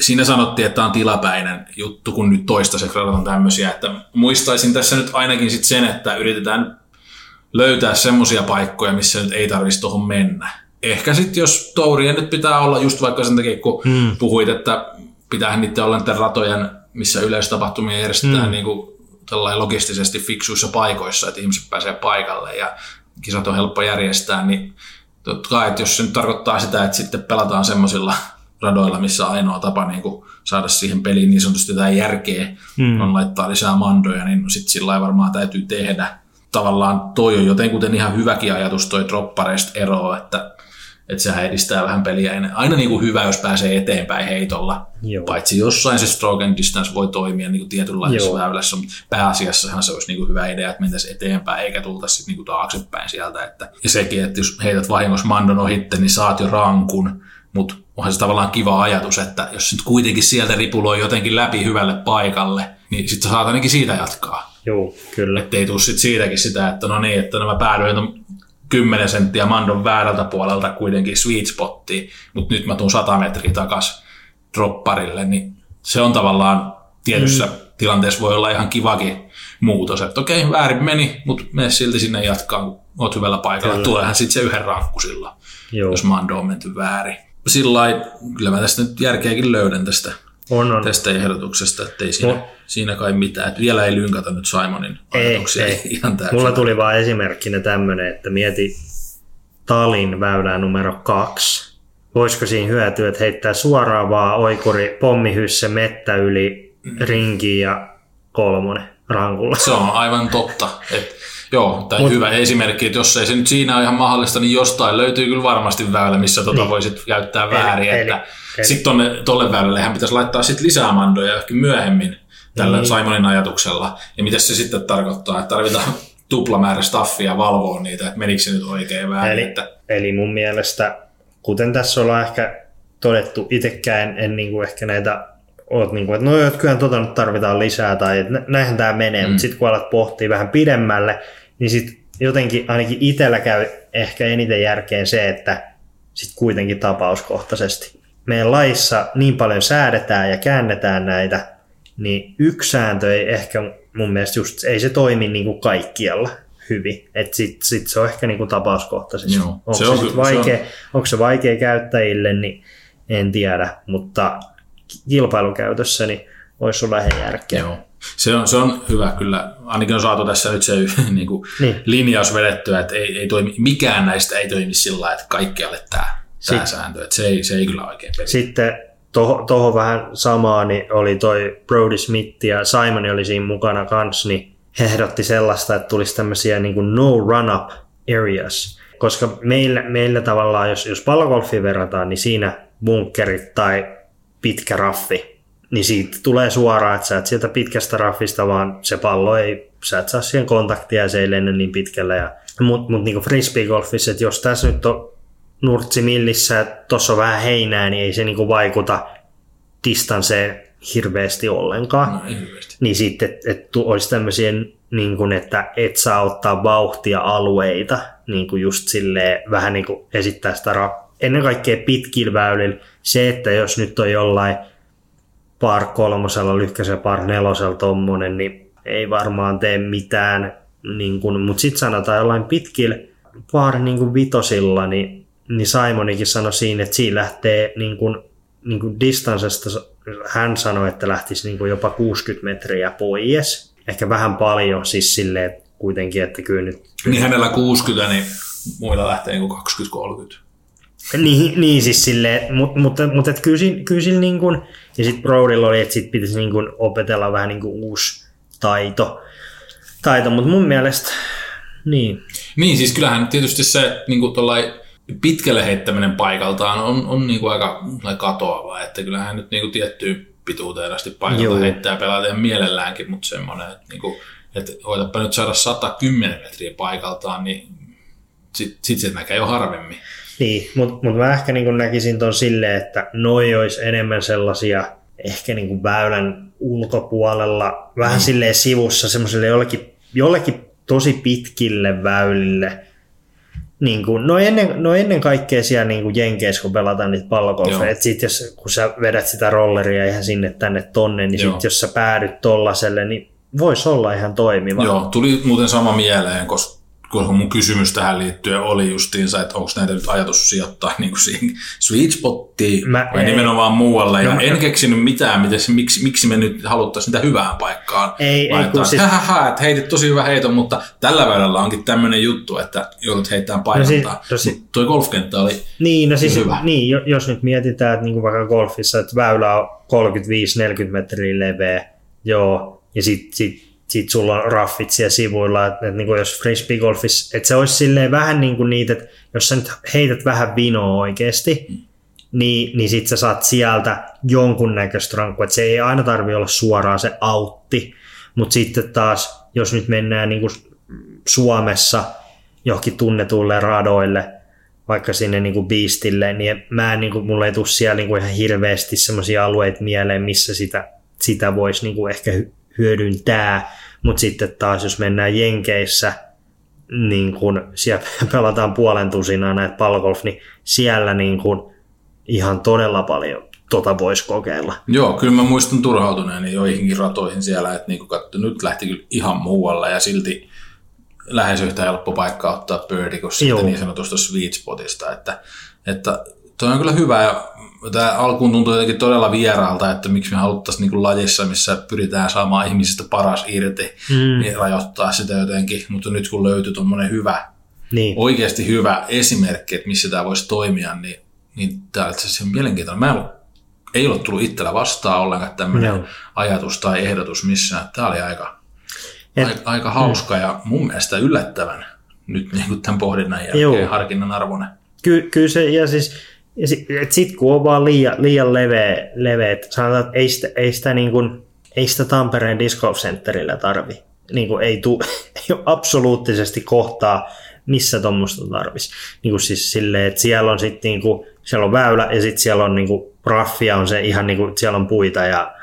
siinä sanottiin, että tämä on tilapäinen juttu, kun nyt toistaiseksi on tämmöisiä, että muistaisin tässä nyt ainakin sit sen, että yritetään löytää semmoisia paikkoja, missä nyt ei tarvitsisi tuohon mennä. Ehkä sitten jos tourien nyt pitää olla just vaikka sen takia, kun hmm. puhuit, että pitää niiden olla niiden ratojen, missä yleistapahtumia järjestetään hmm. niin kuin logistisesti fiksuissa paikoissa, että ihmiset pääsee paikalle ja kisat on helppo järjestää, niin totta kai, että jos se nyt tarkoittaa sitä, että sitten pelataan semmoisilla radoilla, missä ainoa tapa niin kuin saada siihen peliin niin sanotusti jotain järkeä hmm. on laittaa lisää mandoja, niin sitten sillä varmaan täytyy tehdä. Tavallaan toi on jotenkuten ihan hyväkin ajatus toi droppareista eroa, että, että sehän edistää vähän peliä. Aina niin kuin hyvä, jos pääsee eteenpäin heitolla. Joo. Paitsi jossain se stroke and distance voi toimia niin kuin tietynlaisessa Joo. väylässä, mutta pääasiassahan se olisi niin kuin hyvä idea, että mentäisiin eteenpäin eikä tultaisi niin kuin taaksepäin sieltä. Että, ja sekin, että jos heität vahingossa mandon ohitte, niin saat jo rankun, mutta onhan se tavallaan kiva ajatus, että jos nyt kuitenkin sieltä ripuloi jotenkin läpi hyvälle paikalle, niin sitten saat ainakin siitä jatkaa. Joo, kyllä. Että ei tule sit siitäkin sitä, että no niin, että mä päädyin 10 senttiä mandon väärältä puolelta kuitenkin sweet spottiin, mutta nyt mä tuun 100 metriä takas dropparille, niin se on tavallaan tietyssä mm. tilanteessa voi olla ihan kivakin muutos, että okei, väärin meni, mutta mene silti sinne jatkaa, kun oot hyvällä paikalla. Kyllä. Tuleehan sitten se yhden rankku sillä, Joo. jos mando on menty väärin sillä kyllä mä tästä nyt järkeäkin löydän tästä, on, on. tästä ehdotuksesta, että ei siinä, no. siinä kai mitään. Että vielä ei lynkata nyt Simonin ajatuksia ei, ei. ihan täysin. Mulla tuli vaan esimerkkinä tämmöinen, että mieti Talin väylää numero kaksi. Voisiko siinä hyötyä, että heittää suoraan vaan oikuri pommihysse mettä yli mm. rinkiin ja kolmonen rankulla. Se on aivan totta. Että Joo, tai Mut, hyvä esimerkki, että jos ei se nyt siinä ole ihan mahdollista, niin jostain löytyy kyllä varmasti väylä, missä tota niin. voisit käyttää väärin. Eli, että sitten tonne, tolle väylälle hän pitäisi laittaa sit lisää mandoja ehkä myöhemmin tällä niin. Simonin ajatuksella. Ja mitä se sitten tarkoittaa, että tarvitaan tuplamäärä staffia valvoa niitä, että menikö se nyt oikein väärin. Eli, että... eli mun mielestä, kuten tässä ollaan ehkä todettu, itsekään en, niin kuin ehkä näitä oot niin kuin, että no kyllä tota nyt tarvitaan lisää tai että näinhän tämä menee, mm. mutta sitten kun alat pohtia vähän pidemmälle, niin sitten jotenkin ainakin itsellä käy ehkä eniten järkeen se, että sitten kuitenkin tapauskohtaisesti. Meidän laissa niin paljon säädetään ja käännetään näitä, niin yksi sääntö ei ehkä mun mielestä just, ei se toimi niin kuin kaikkialla hyvin. Että sit, sit se on ehkä niin kuin tapauskohtaisesti. Joo, onko, se on, se vaikea, se on... onko se vaikea käyttäjille, niin en tiedä, mutta kilpailukäytössä niin olisi olla vähän järkeä. Joo. Se on, se on hyvä kyllä. Ainakin on saatu tässä nyt se niin kuin niin. linjaus vedettyä, että ei, ei toimi, mikään näistä ei toimi sillä että kaikkialle tämä, tämä sääntö. Että se, ei, se ei kyllä oikein peli. Sitten tuohon toho vähän samaa niin oli toi Brody Smith ja Simon oli siinä mukana kanssa, niin he ehdotti sellaista, että tulisi tämmöisiä niin kuin no run-up areas. Koska meillä, meillä tavallaan, jos, jos pallogolfia verrataan, niin siinä bunkkerit tai pitkä raffi niin siitä tulee suoraan, että sä et sieltä pitkästä raffista, vaan se pallo ei, sä et saa siihen kontaktia ja se ei lennä niin pitkälle. Ja, mutta mut niin frisbee-golfissa, että jos tässä nyt on nurtsi millissä ja tuossa on vähän heinää, niin ei se niin vaikuta distanseen hirveästi ollenkaan. No, hirveästi. Niin sitten, että et, et olisi tämmöisiä, niin kuin, että et saa ottaa vauhtia alueita, niin kuin just silleen, vähän niin kuin esittää sitä ra- ennen kaikkea pitkillä väylillä. Se, että jos nyt on jollain par kolmosella, lyhkäisellä par nelosella tommonen, niin ei varmaan tee mitään, niin kun, mutta sitten sanotaan jollain pitkillä par niin kun vitosilla, niin, niin Simonikin sanoi siinä, että siinä lähtee niin kun, niin kun distansesta, hän sanoi, että lähtisi niin jopa 60 metriä pois, ehkä vähän paljon siis silleen kuitenkin, että kyllä nyt... Niin hänellä 60, niin muilla lähtee niin 20-30. Niin, niin siis silleen, mutta, mutta, mutta et kyllä, siinä, kyllä siinä niin kuin, ja sitten Brodylla oli, että sit pitäisi niin kuin opetella vähän niin kuin uusi taito, taito mutta mun mielestä niin. Niin, siis kyllähän tietysti se niin kuin pitkälle heittäminen paikaltaan on, on niin kuin aika katoava, että kyllähän nyt niin kuin tiettyyn pituuteen asti paikalta Joo. heittää pelata mielelläänkin, mutta semmoinen, että niin kuin että koetapa nyt saada 110 metriä paikaltaan, niin sitten sit se näkee jo harvemmin. Niin, mutta mut mä ehkä niin näkisin ton silleen, että noi olisi enemmän sellaisia ehkä niin väylän ulkopuolella, vähän mm. silleen sivussa semmoiselle jollekin, jollekin tosi pitkille väylille. Niin kuin, no, ennen, no ennen kaikkea siellä niin kuin Jenkeissä, kun pelataan niitä pallogolfeja, että sit jos, kun sä vedät sitä rolleria ihan sinne tänne tonne, niin sit jos sä päädyt tollaselle, niin voisi olla ihan toimiva. Joo, tuli muuten sama mieleen, koska koska mun kysymys tähän liittyen oli justiinsa, että onko näitä nyt ajatus sijoittaa niin kuin siihen sweet spottiin Mä vai ei. nimenomaan muualle. Ja no, en keksinyt mitään, miten se, miksi, miksi me nyt haluttaisiin sitä hyvään paikkaan. Ei, ei kun siis... Hähähä, että heitit tosi hyvä heito, mutta tällä väylällä onkin tämmöinen juttu, että joudut heittämään paikaltaan. No siis, no siis, toi golfkenttä oli niin, no siis, hyvä. Niin, jos nyt mietitään, että niin kuin vaikka golfissa, että väylä on 35-40 metriä leveä, joo, ja sitten sit sit sulla on raffit siellä sivuilla, että, että niin kuin jos frisbeegolfissa, että se olisi silleen vähän niin kuin niitä, että jos sä nyt heität vähän vinoa oikeasti, mm. niin, niin sit sä saat sieltä jonkunnäköistä rankkua, että se ei aina tarvi olla suoraan se autti, mutta sitten taas, jos nyt mennään niin kuin Suomessa johonkin tunnetuille radoille, vaikka sinne niin kuin Beastille, niin mä en, niin kuin, mulle ei tule siellä niin kuin ihan hirveästi sellaisia alueita mieleen, missä sitä, sitä voisi niin kuin ehkä hyödyntää, mutta sitten taas jos mennään Jenkeissä, niin kun siellä pelataan puolen tusinaa näitä pallogolf, niin siellä niin kun ihan todella paljon tota voisi kokeilla. Joo, kyllä mä muistan turhautuneen joihinkin ratoihin siellä, että niin katso, nyt lähti kyllä ihan muualle ja silti lähes yhtä helppo paikka ottaa birdie kuin sitten niin sanotusta sweet spotista, että, että toi on kyllä hyvä ja tämä alkuun tuntui jotenkin todella vieraalta, että miksi me haluttaisiin niin lajissa, missä pyritään saamaan ihmisistä paras irti, mm. niin rajoittaa sitä jotenkin. Mutta nyt kun löytyy tuommoinen hyvä, niin. oikeasti hyvä esimerkki, että missä tämä voisi toimia, niin, niin tämä on on mielenkiintoinen. Mä en ollut, ei ole tullut itsellä vastaan ollenkaan tämmöinen no. ajatus tai ehdotus missään. Tämä oli aika, Et, aika, aika hauska mm. ja mun mielestä yllättävän nyt niin kuin tämän pohdinnan jälkeen Joo. harkinnan arvoinen. Ky- kyllä se, ja siis ja sitten kun on vaan liian, liian leveä, leveä että sanotaan, että ei sitä, ei sitä, niin kuin, ei sitä Tampereen Disc Golf Centerillä tarvi. Niin kuin ei, tu, ei ole absoluuttisesti kohtaa, missä tuommoista tarvisi. Niin kuin siis silleen, että siellä on sitten niin kuin, siellä on väylä ja sitten siellä on niin kuin, raffia on se ihan niin kuin, siellä on puita ja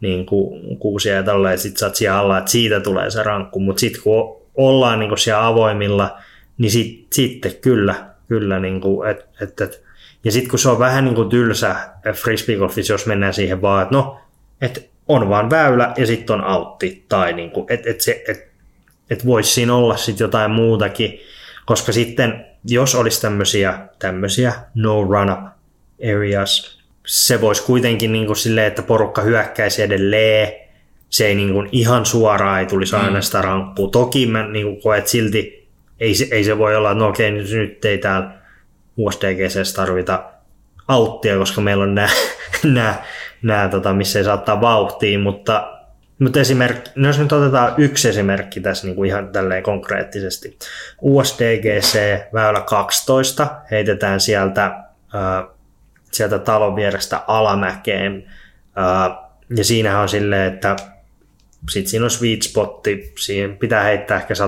niin kuin, kuusia ja ja sitten sä oot siellä alla, että siitä tulee se rankku. Mutta sitten kun ollaan niin kuin siellä avoimilla, niin sit, sitten kyllä, kyllä niin kuin, että et, et, ja sitten kun se on vähän niin kuin tylsä frisbeegolfissa, jos mennään siihen vaan, että no, että on vaan väylä ja sitten on autti, tai niin kuin, että et se, et, et voisi siinä olla sitten jotain muutakin, koska sitten jos olisi tämmöisiä, tämmöisiä no run-up areas, se voisi kuitenkin niin kuin silleen, että porukka hyökkäisi edelleen, se ei niin kuin ihan suoraan ei tulisi aina mm. sitä rankkua. Toki mä niin kuin koen, että silti ei se, ei se voi olla, että no okei, nyt ei täällä USDGC tarvita auttia, koska meillä on nämä, nämä, nämä tota, missä ei saattaa vauhtiin, mutta mutta esimerkki, no jos nyt otetaan yksi esimerkki tässä niin kuin ihan tälleen konkreettisesti. USDGC väylä 12 heitetään sieltä, äh, sieltä talon vierestä alamäkeen. Äh, ja siinähän on silleen, että sitten siinä on sweet spotti, siihen pitää heittää ehkä 140-150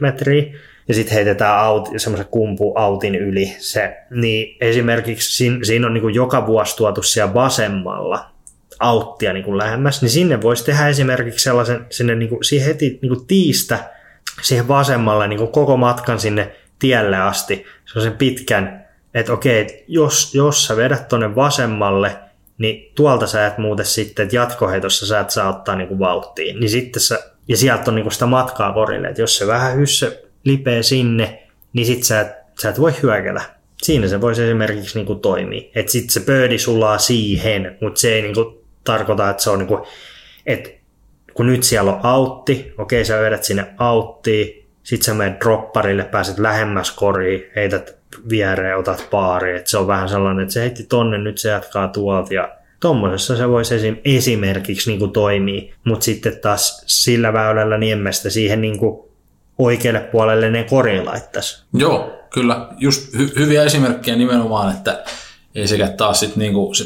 metriä ja sitten heitetään aut, semmoisen kumpu autin yli se, niin esimerkiksi siinä, siinä on niin joka vuosi tuotu siellä vasemmalla auttia niin lähemmäs, niin sinne voisi tehdä esimerkiksi sellaisen, sinne niin kuin, siihen heti niin kuin tiistä siihen vasemmalle niin kuin koko matkan sinne tielle asti, se on sen pitkän, että okei, jos, jos sä vedät tuonne vasemmalle, niin tuolta sä et muuten sitten, että jatkoheitossa sä et saa ottaa niin kuin vauhtiin, niin sitten sä, ja sieltä on niin kuin sitä matkaa korille, että jos se vähän hysse lipee sinne, niin sit sä sä et voi hyökätä. Siinä se voisi esimerkiksi niinku toimia. Että sit se pöydi sulaa siihen, mutta se ei niinku tarkoita, että se on niinku, että kun nyt siellä on autti, okei sä vedät sinne auttiin, sit sä menet dropparille, pääset lähemmäs koriin, heität viereen, otat paari. Et se on vähän sellainen, että se heitti tonne, nyt se jatkaa tuolta ja Tuommoisessa se voisi esim, esimerkiksi niin toimia, mutta sitten taas sillä väylällä niemestä siihen niin kuin oikealle puolelle ne koriin laittaisi. Joo, kyllä. Just hy- hyviä esimerkkejä nimenomaan, että ei sekä taas sit niinku, se,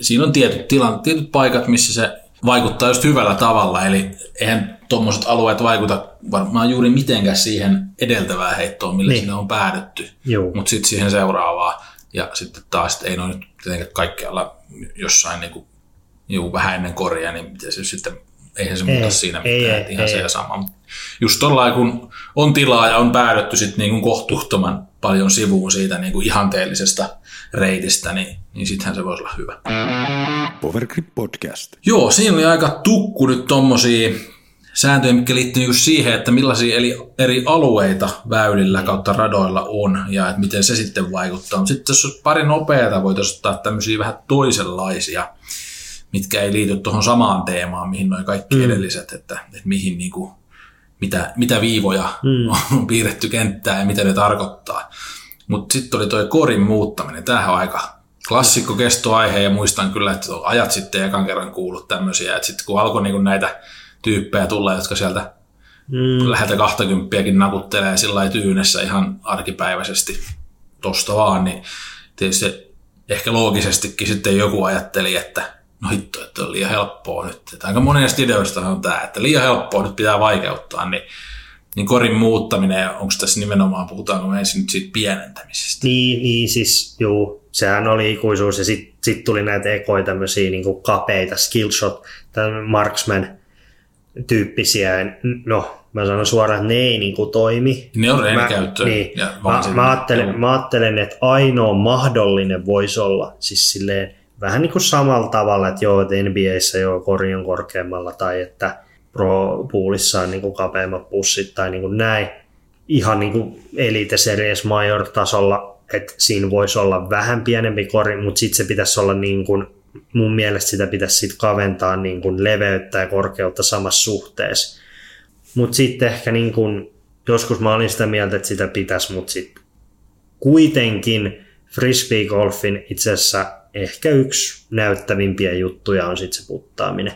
siinä on tietyt, tilan, tietyt paikat, missä se vaikuttaa just hyvällä tavalla, eli eihän tuommoiset alueet vaikuta varmaan juuri mitenkään siihen edeltävään heittoon, millä niin. sinne on päädytty, mutta sitten siihen seuraavaan. Ja sitten taas ei noin nyt tietenkään kaikkialla jossain niin kuin, vähän ennen korjaa, niin se sitten eihän se muuta siinä mitään, ei, ei, ihan ei, se ja sama. Just tollain, kun on tilaa ja on päädytty sitten niin kuin kohtuuttoman paljon sivuun siitä niin kuin ihanteellisesta reitistä, niin, niin sittenhän se voisi olla hyvä. Powergrip Podcast. Joo, siinä oli aika tukku nyt tommosia sääntöjä, mitkä liittyy niin siihen, että millaisia eri alueita väylillä kautta radoilla on ja että miten se sitten vaikuttaa. Mutta sitten jos pari nopeata, voitaisiin ottaa tämmöisiä vähän toisenlaisia, mitkä ei liity tuohon samaan teemaan, mihin noin kaikki mm. edelliset, että, että mihin niin kuin, mitä, mitä viivoja mm. on piirretty kenttää ja mitä ne tarkoittaa. Mutta sitten oli tuo korin muuttaminen. Tämähän on aika klassikko kestoaihe ja muistan kyllä, että ajat sitten ekan kerran kuullut tämmöisiä. Että sitten kun alkoi niinku näitä tyyppejä tulla, jotka sieltä mm. läheltä 20 nakuttelee sillä tyynessä ihan arkipäiväisesti tosta vaan, niin tietysti ehkä loogisestikin sitten joku ajatteli, että no hitto, että on liian helppoa nyt. Että aika monesta ideoista on tämä, että liian helppoa nyt pitää vaikeuttaa, niin niin korin muuttaminen, onko tässä nimenomaan, puhutaanko me ensin nyt siitä pienentämisestä? Niin, niin siis juu, sehän oli ikuisuus ja sitten sit tuli näitä ekoja tämmöisiä niin kapeita skillshot, marksman tyyppisiä. No, mä sanon suoraan, että ne ei niin kuin toimi. Ne on reenikäyttöön. Niin, ja mä, mä, ajattelen, mä ajattelen, että ainoa mahdollinen voisi olla siis silleen, vähän niin kuin samalla tavalla, että joo, että NBAissä joo, kori on korkeammalla tai että Pro Poolissa on niin kuin kapeammat pussit tai niin kuin näin. Ihan niin kuin Elite Series Major tasolla, että siinä voisi olla vähän pienempi kori, mutta sitten se pitäisi olla niin kuin, mun mielestä sitä pitäisi sit kaventaa niin kuin leveyttä ja korkeutta samassa suhteessa. Mutta sitten ehkä niin kuin, joskus mä olin sitä mieltä, että sitä pitäisi, mutta sitten kuitenkin frisbee-golfin itse asiassa ehkä yksi näyttävimpiä juttuja on sitten se puttaaminen.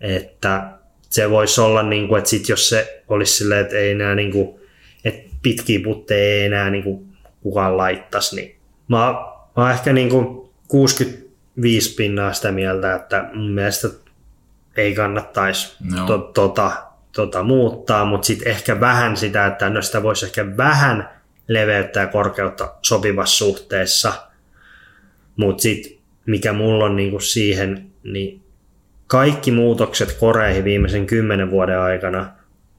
Että se voisi olla, niin kuin, että sit jos se olisi silleen, että ei enää niin kuin, että pitkiä putteja ei enää niin kuin kukaan laittaisi, niin mä, mä oon ehkä niin kuin 65 pinnaa sitä mieltä, että mun mielestä ei kannattaisi no. to, tota, tota, muuttaa, mutta sitten ehkä vähän sitä, että no sitä voisi ehkä vähän leveyttä ja korkeutta sopivassa suhteessa, mutta sitten mikä mulla on niinku siihen, niin kaikki muutokset koreihin viimeisen kymmenen vuoden aikana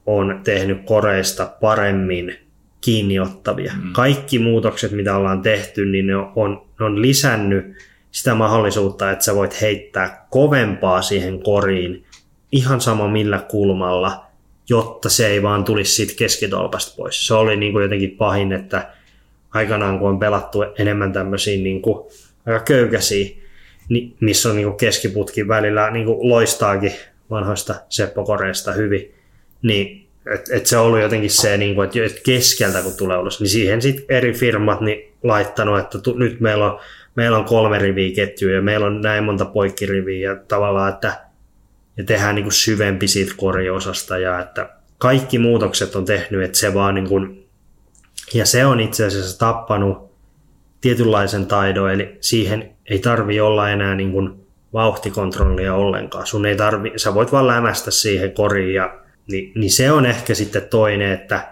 on tehnyt koreista paremmin kiinniottavia. Mm. Kaikki muutokset, mitä ollaan tehty, niin ne on, ne on lisännyt sitä mahdollisuutta, että sä voit heittää kovempaa siihen koriin ihan sama millä kulmalla, jotta se ei vaan tulisi siitä keskitolpasta pois. Se oli niin kuin jotenkin pahin, että aikanaan kun on pelattu enemmän tämmöisiä niin kuin aika köykäisiä missä on niin keskiputki välillä niin loistaakin vanhoista Seppo-koreista hyvin, niin et, et se on ollut jotenkin se, niin kuin, että keskeltä kun tulee ulos, niin siihen sitten eri firmat niin laittanut, että tu, nyt meillä on, meillä on kolme riviä ketjuja ja meillä on näin monta poikkiriviä ja tavallaan, että ja tehdään niin kuin syvempi siitä korjausasta ja että kaikki muutokset on tehnyt, että se vaan niin kuin, ja se on itse asiassa tappanut tietynlaisen taidon, eli siihen ei tarvi olla enää niin kuin vauhtikontrollia ollenkaan. Sun ei tarvi, sä voit vaan lämästä siihen koriin ja niin, niin se on ehkä sitten toinen, että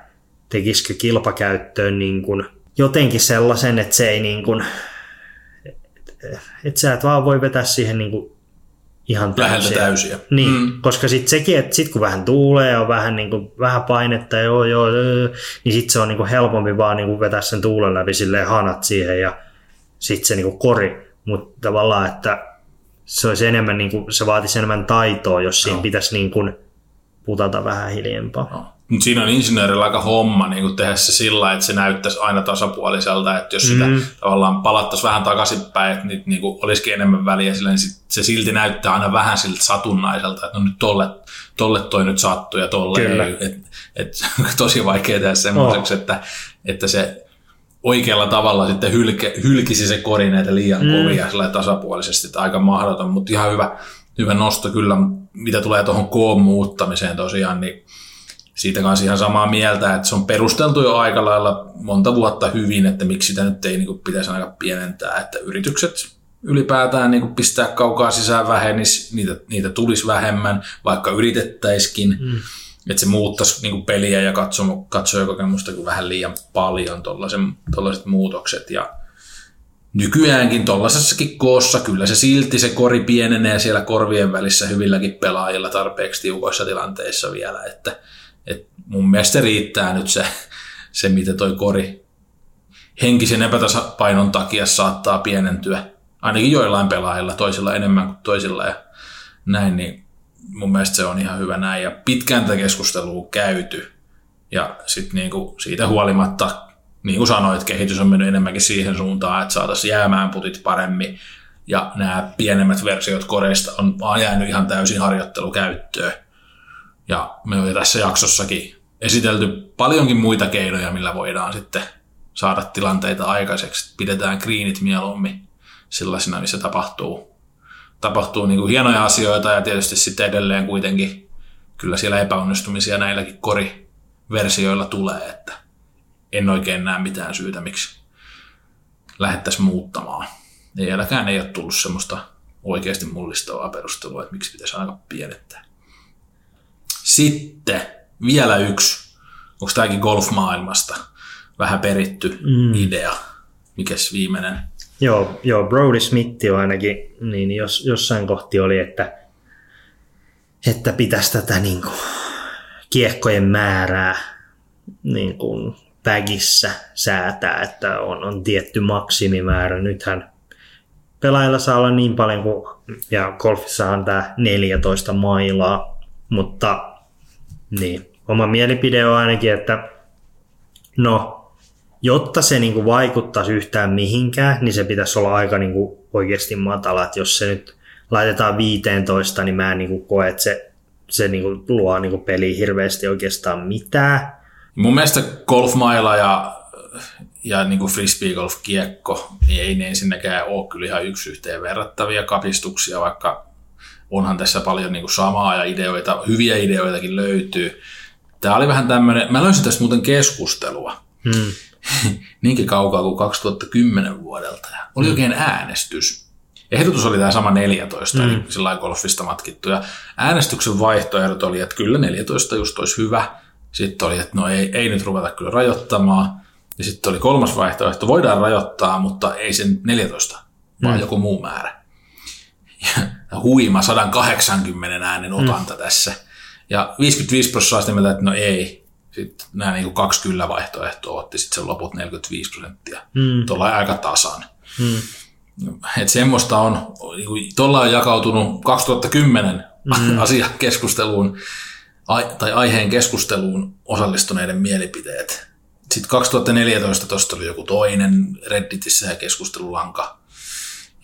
tekisikö kilpakäyttöön niin kuin jotenkin sellaisen, että se ei niin kuin, että sä et vaan voi vetää siihen niin kuin ihan täysiä. täysiä. Niin, mm. koska sitten sekin, että sit kun vähän tuulee ja on vähän, niin kuin, vähän painetta, joo, joo, joo, niin sitten se on niin kuin helpompi vaan niin kuin vetää sen tuulen läpi silleen hanat siihen ja sitten se niin kuin kori. Mutta tavallaan, että se olisi enemmän, niin kuin, se vaatisi enemmän taitoa, jos siinä no. pitäisi niin kuin, putata vähän hiljempaa. No. Mut siinä on insinöörillä aika homma niin tehdä se sillä, että se näyttäisi aina tasapuoliselta, että jos sitä mm. tavallaan palattaisiin vähän takaisinpäin, että niin, niin kuin olisikin enemmän väliä, sillä, niin se silti näyttää aina vähän siltä satunnaiselta, että no nyt tolle, tolle toi nyt sattuu ja tolle Kyllä. ei. Et, et, tosi vaikea tehdä semmoiseksi, oh. että, että se oikealla tavalla sitten hylke, hylkisi se kori näitä liian mm. kovia tasapuolisesti, että aika mahdoton, mutta ihan hyvä, hyvä nosto kyllä, mitä tulee tuohon koon muuttamiseen tosiaan, niin siitä kanssa ihan samaa mieltä, että se on perusteltu jo aika lailla monta vuotta hyvin, että miksi sitä nyt ei niin kuin, pitäisi aika pienentää, että yritykset ylipäätään niin kuin pistää kaukaa sisään vähenisi, niitä, niitä tulisi vähemmän, vaikka yritettäisikin. Mm. että se muuttaisi niin kuin peliä ja katsomo, katsojakokemusta kuin vähän liian paljon tuollaiset muutokset. Ja nykyäänkin tuollaisessakin koossa kyllä se silti se kori pienenee siellä korvien välissä hyvilläkin pelaajilla tarpeeksi tiukoissa tilanteissa vielä, että, että mun mielestä riittää nyt se, se, mitä toi kori henkisen epätasapainon takia saattaa pienentyä, ainakin joillain pelaajilla, toisilla enemmän kuin toisilla ja näin, niin mun mielestä se on ihan hyvä näin. Ja pitkään tätä keskustelua käyty, ja sitten niinku siitä huolimatta, niin kuin sanoit, kehitys on mennyt enemmänkin siihen suuntaan, että saataisiin jäämään putit paremmin, ja nämä pienemmät versiot koreista on vaan jäänyt ihan täysin harjoittelukäyttöön. Ja me on jo tässä jaksossakin esitelty paljonkin muita keinoja, millä voidaan sitten saada tilanteita aikaiseksi. Pidetään greenit mieluummin sellaisina, missä tapahtuu, tapahtuu niin kuin hienoja asioita ja tietysti sitten edelleen kuitenkin kyllä siellä epäonnistumisia näilläkin koriversioilla tulee, että en oikein näe mitään syytä, miksi lähettäisiin muuttamaan. Edelläkään ei ole tullut semmoista oikeasti mullistavaa perustelua, että miksi pitäisi aika pienettää. Sitten vielä yksi, onko tämäkin golfmaailmasta vähän peritty mm. idea, mikäs viimeinen? Joo, joo Brody Smith on ainakin, niin jos, jossain kohti oli, että, että pitäisi tätä niin kuin, kiekkojen määrää niin kuin, vägissä säätää, että on, on tietty maksimimäärä. Nythän pelaajilla saa olla niin paljon kuin, ja golfissa on tämä 14 mailaa, mutta niin, oma mielipide on ainakin, että no, jotta se niin kuin vaikuttaisi yhtään mihinkään, niin se pitäisi olla aika niin kuin oikeasti matala. Että jos se nyt laitetaan 15, niin mä en niin kuin koe, että se, se niin kuin luo niin kuin peliin hirveästi oikeastaan mitään. Mun mielestä golfmaila ja, ja niin kuin frisbee-golf-kiekko, niin ei ne ensinnäkään ole kyllä ihan yksi yhteen verrattavia kapistuksia, vaikka onhan tässä paljon niin kuin samaa ja ideoita, hyviä ideoitakin löytyy. Tämä oli vähän tämmöinen, mä löysin tästä muuten keskustelua. Hmm. niinkin kaukaa kuin 2010 vuodelta. Oli mm. oikein äänestys. Ehdotus oli tämä sama 14, mm. eli sillä golfista matkittu. Ja äänestyksen vaihtoehdot oli, että kyllä 14 just olisi hyvä. Sitten oli, että no ei, ei nyt ruveta kyllä rajoittamaan. Ja sitten oli kolmas vaihtoehto, voidaan rajoittaa, mutta ei sen 14, vaan mm. joku muu määrä. Huima 180 äänen otanta mm. tässä. Ja 55 prosenttia mieltä, että no ei, sitten nämä niin kuin kaksi kyllä vaihtoehtoa otti sitten sen loput 45 prosenttia. Mm. Tuolla aika tasan. Mm. Et semmoista on, niin kuin, tuolla on jakautunut 2010 mm. asiakeskusteluun tai aiheen keskusteluun osallistuneiden mielipiteet. Sitten 2014 tuosta oli joku toinen Redditissä ja keskustelulanka.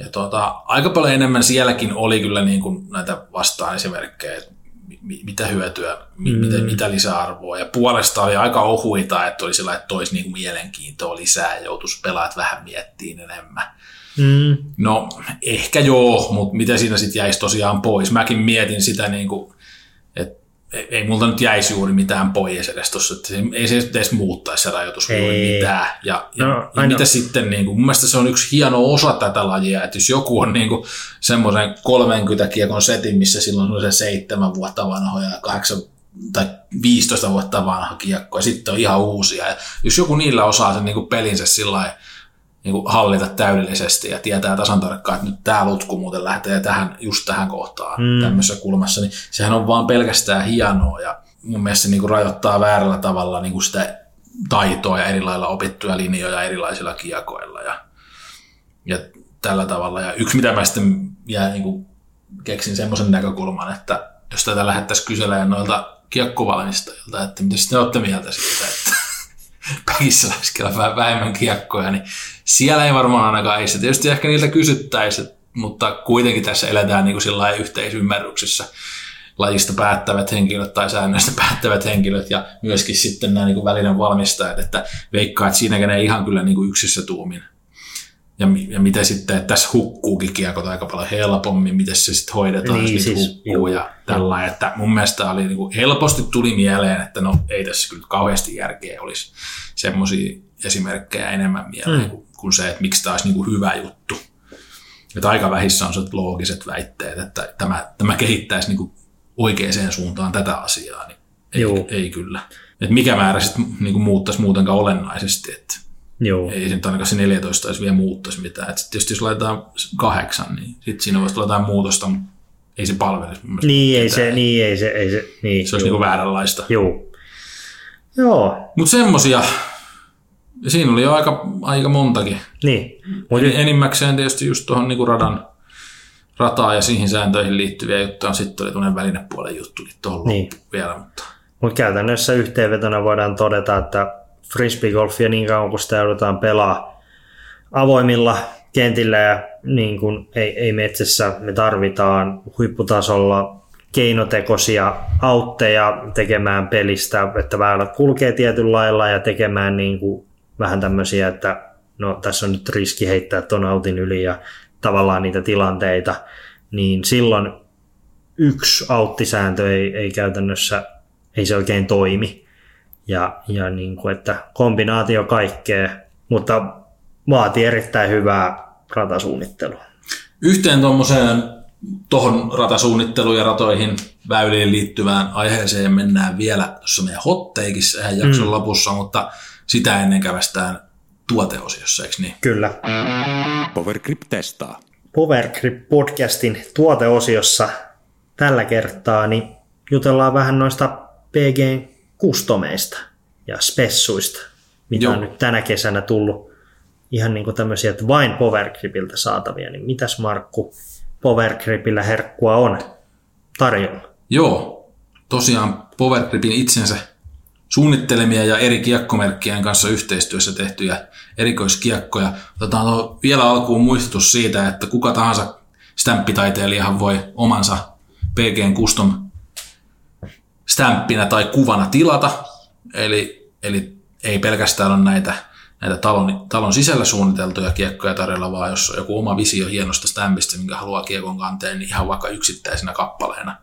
Ja tuota, aika paljon enemmän sielläkin oli kyllä niin kuin näitä vastaan esimerkkejä, mitä hyötyä, mm. mitä, mitä lisäarvoa. Ja puolesta oli aika ohuita, että oli sellainen, että toisi niin mielenkiintoa lisää ja joutuisi pelaat vähän miettiin enemmän. Mm. No ehkä joo, mutta mitä siinä sitten jäisi tosiaan pois? Mäkin mietin sitä, niin kuin, että ei multa nyt jäisi juuri mitään pois edes tuossa, että ei se edes muuttaisi se rajoitus juuri mitään. Ja, ja, no, ja mitä sitten, niin kuin, mun mielestä se on yksi hieno osa tätä lajia, että jos joku on niin kuin, semmoisen 30 kiekon setin, missä silloin on se seitsemän vuotta vanhoja ja kahdeksan tai 15 vuotta vanha kiekko ja sitten on ihan uusia. Ja jos joku niillä osaa sen niin kuin pelinsä sillä niin kuin hallita täydellisesti ja tietää tasan tarkkaan, että nyt tämä lutku muuten lähtee tähän, just tähän kohtaan mm. tämmöisessä kulmassa, niin sehän on vaan pelkästään hienoa ja mun mielestä se niin kuin rajoittaa väärällä tavalla niin kuin sitä taitoa ja eri lailla opittuja linjoja erilaisilla kiekoilla ja, ja tällä tavalla. Ja yksi, mitä mä sitten jää, niin kuin keksin semmoisen näkökulman, että jos tätä lähdettäisiin kyselemään noilta kiekkovalmistajilta, että mitä sitten olette mieltä siitä, että päissä olisi vähän vähemmän kiekkoja, niin siellä ei varmaan ainakaan ei se tietysti ehkä niiltä kysyttäisi, mutta kuitenkin tässä eletään niin kuin yhteisymmärryksessä lajista päättävät henkilöt tai säännöistä päättävät henkilöt ja myöskin sitten nämä niin kuin välinen valmistajat, että veikkaa, että siinäkin ei ihan kyllä niin kuin yksissä tuumin. Ja, ja miten sitten, että tässä hukkuukin kiekot aika paljon helpommin, miten se sitten hoidetaan, niin, siis, hukkuu ja tällä. Että mun mielestä oli niin kuin, helposti tuli mieleen, että no ei tässä kyllä kauheasti järkeä olisi semmoisia esimerkkejä enemmän mieleen mm. kuin, kuin se, että miksi tämä olisi niin kuin hyvä juttu. Että aika vähissä on se loogiset väitteet, että tämä, tämä kehittäisi niin kuin oikeaan suuntaan tätä asiaa, niin Ei, Juu. ei kyllä. Et mikä määrä sitten niin muuttaisi muutenkaan olennaisesti, että Joo. ei se nyt ainakaan se 14 edes vielä muuttaisi mitään. Et sit tietysti jos laitetaan kahdeksan, niin sitten siinä voisi tulla jotain muutosta, mutta ei se palvelisi Niin ei se, niin ei se, ei se, niin. se olisi joo. niinku vääränlaista. Joo. Joo, Mutta semmosia, siinä oli jo aika, aika montakin. niin. Mut, Eli enimmäkseen tietysti just tuohon niinku radan rataa ja siihen sääntöihin liittyviä juttuja. Sitten oli tuonne välinepuolen juttukin tuohon Niin. niin. vielä, mutta Mutta käytännössä yhteenvetona voidaan todeta, että frisbeegolfia niin kauan kuin sitä joudutaan pelaa avoimilla kentillä ja niin kuin ei, ei metsässä, me tarvitaan huipputasolla keinotekoisia autteja tekemään pelistä, että väylät kulkee tietyllä lailla ja tekemään niin kuin vähän tämmöisiä, että no tässä on nyt riski heittää ton autin yli ja tavallaan niitä tilanteita, niin silloin yksi auttisääntö ei, ei käytännössä, ei se oikein toimi. Ja, ja niin kuin, että kombinaatio kaikkea, mutta vaatii erittäin hyvää ratasuunnittelua. Yhteen tuommoiseen tuohon ratasuunnitteluun ja ratoihin väyliin liittyvään aiheeseen mennään vielä tuossa meidän hotteikissa ihan jakson mm. lopussa, mutta sitä ennen kävästään tuoteosiossa, eikö niin? Kyllä. Powergrip testaa. Powergrip podcastin tuoteosiossa tällä kertaa niin jutellaan vähän noista PGn kustomeista ja spessuista, mitä Joo. on nyt tänä kesänä tullut ihan niin kuin tämmöisiä, että vain Powergripiltä saatavia, niin mitäs Markku Powergripillä herkkua on tarjolla? Joo, tosiaan Powergripin itsensä suunnittelemia ja eri kiekkomerkkien kanssa yhteistyössä tehtyjä erikoiskiekkoja. Otetaan vielä alkuun muistutus siitä, että kuka tahansa stämppitaiteilijahan voi omansa PGn custom stämppinä tai kuvana tilata. Eli, eli ei pelkästään ole näitä, näitä talon, talon sisällä suunniteltuja kiekkoja tarjolla, vaan jos on joku oma visio hienosta stämpistä, minkä haluaa kiekon kanteen, niin ihan vaikka yksittäisenä kappaleena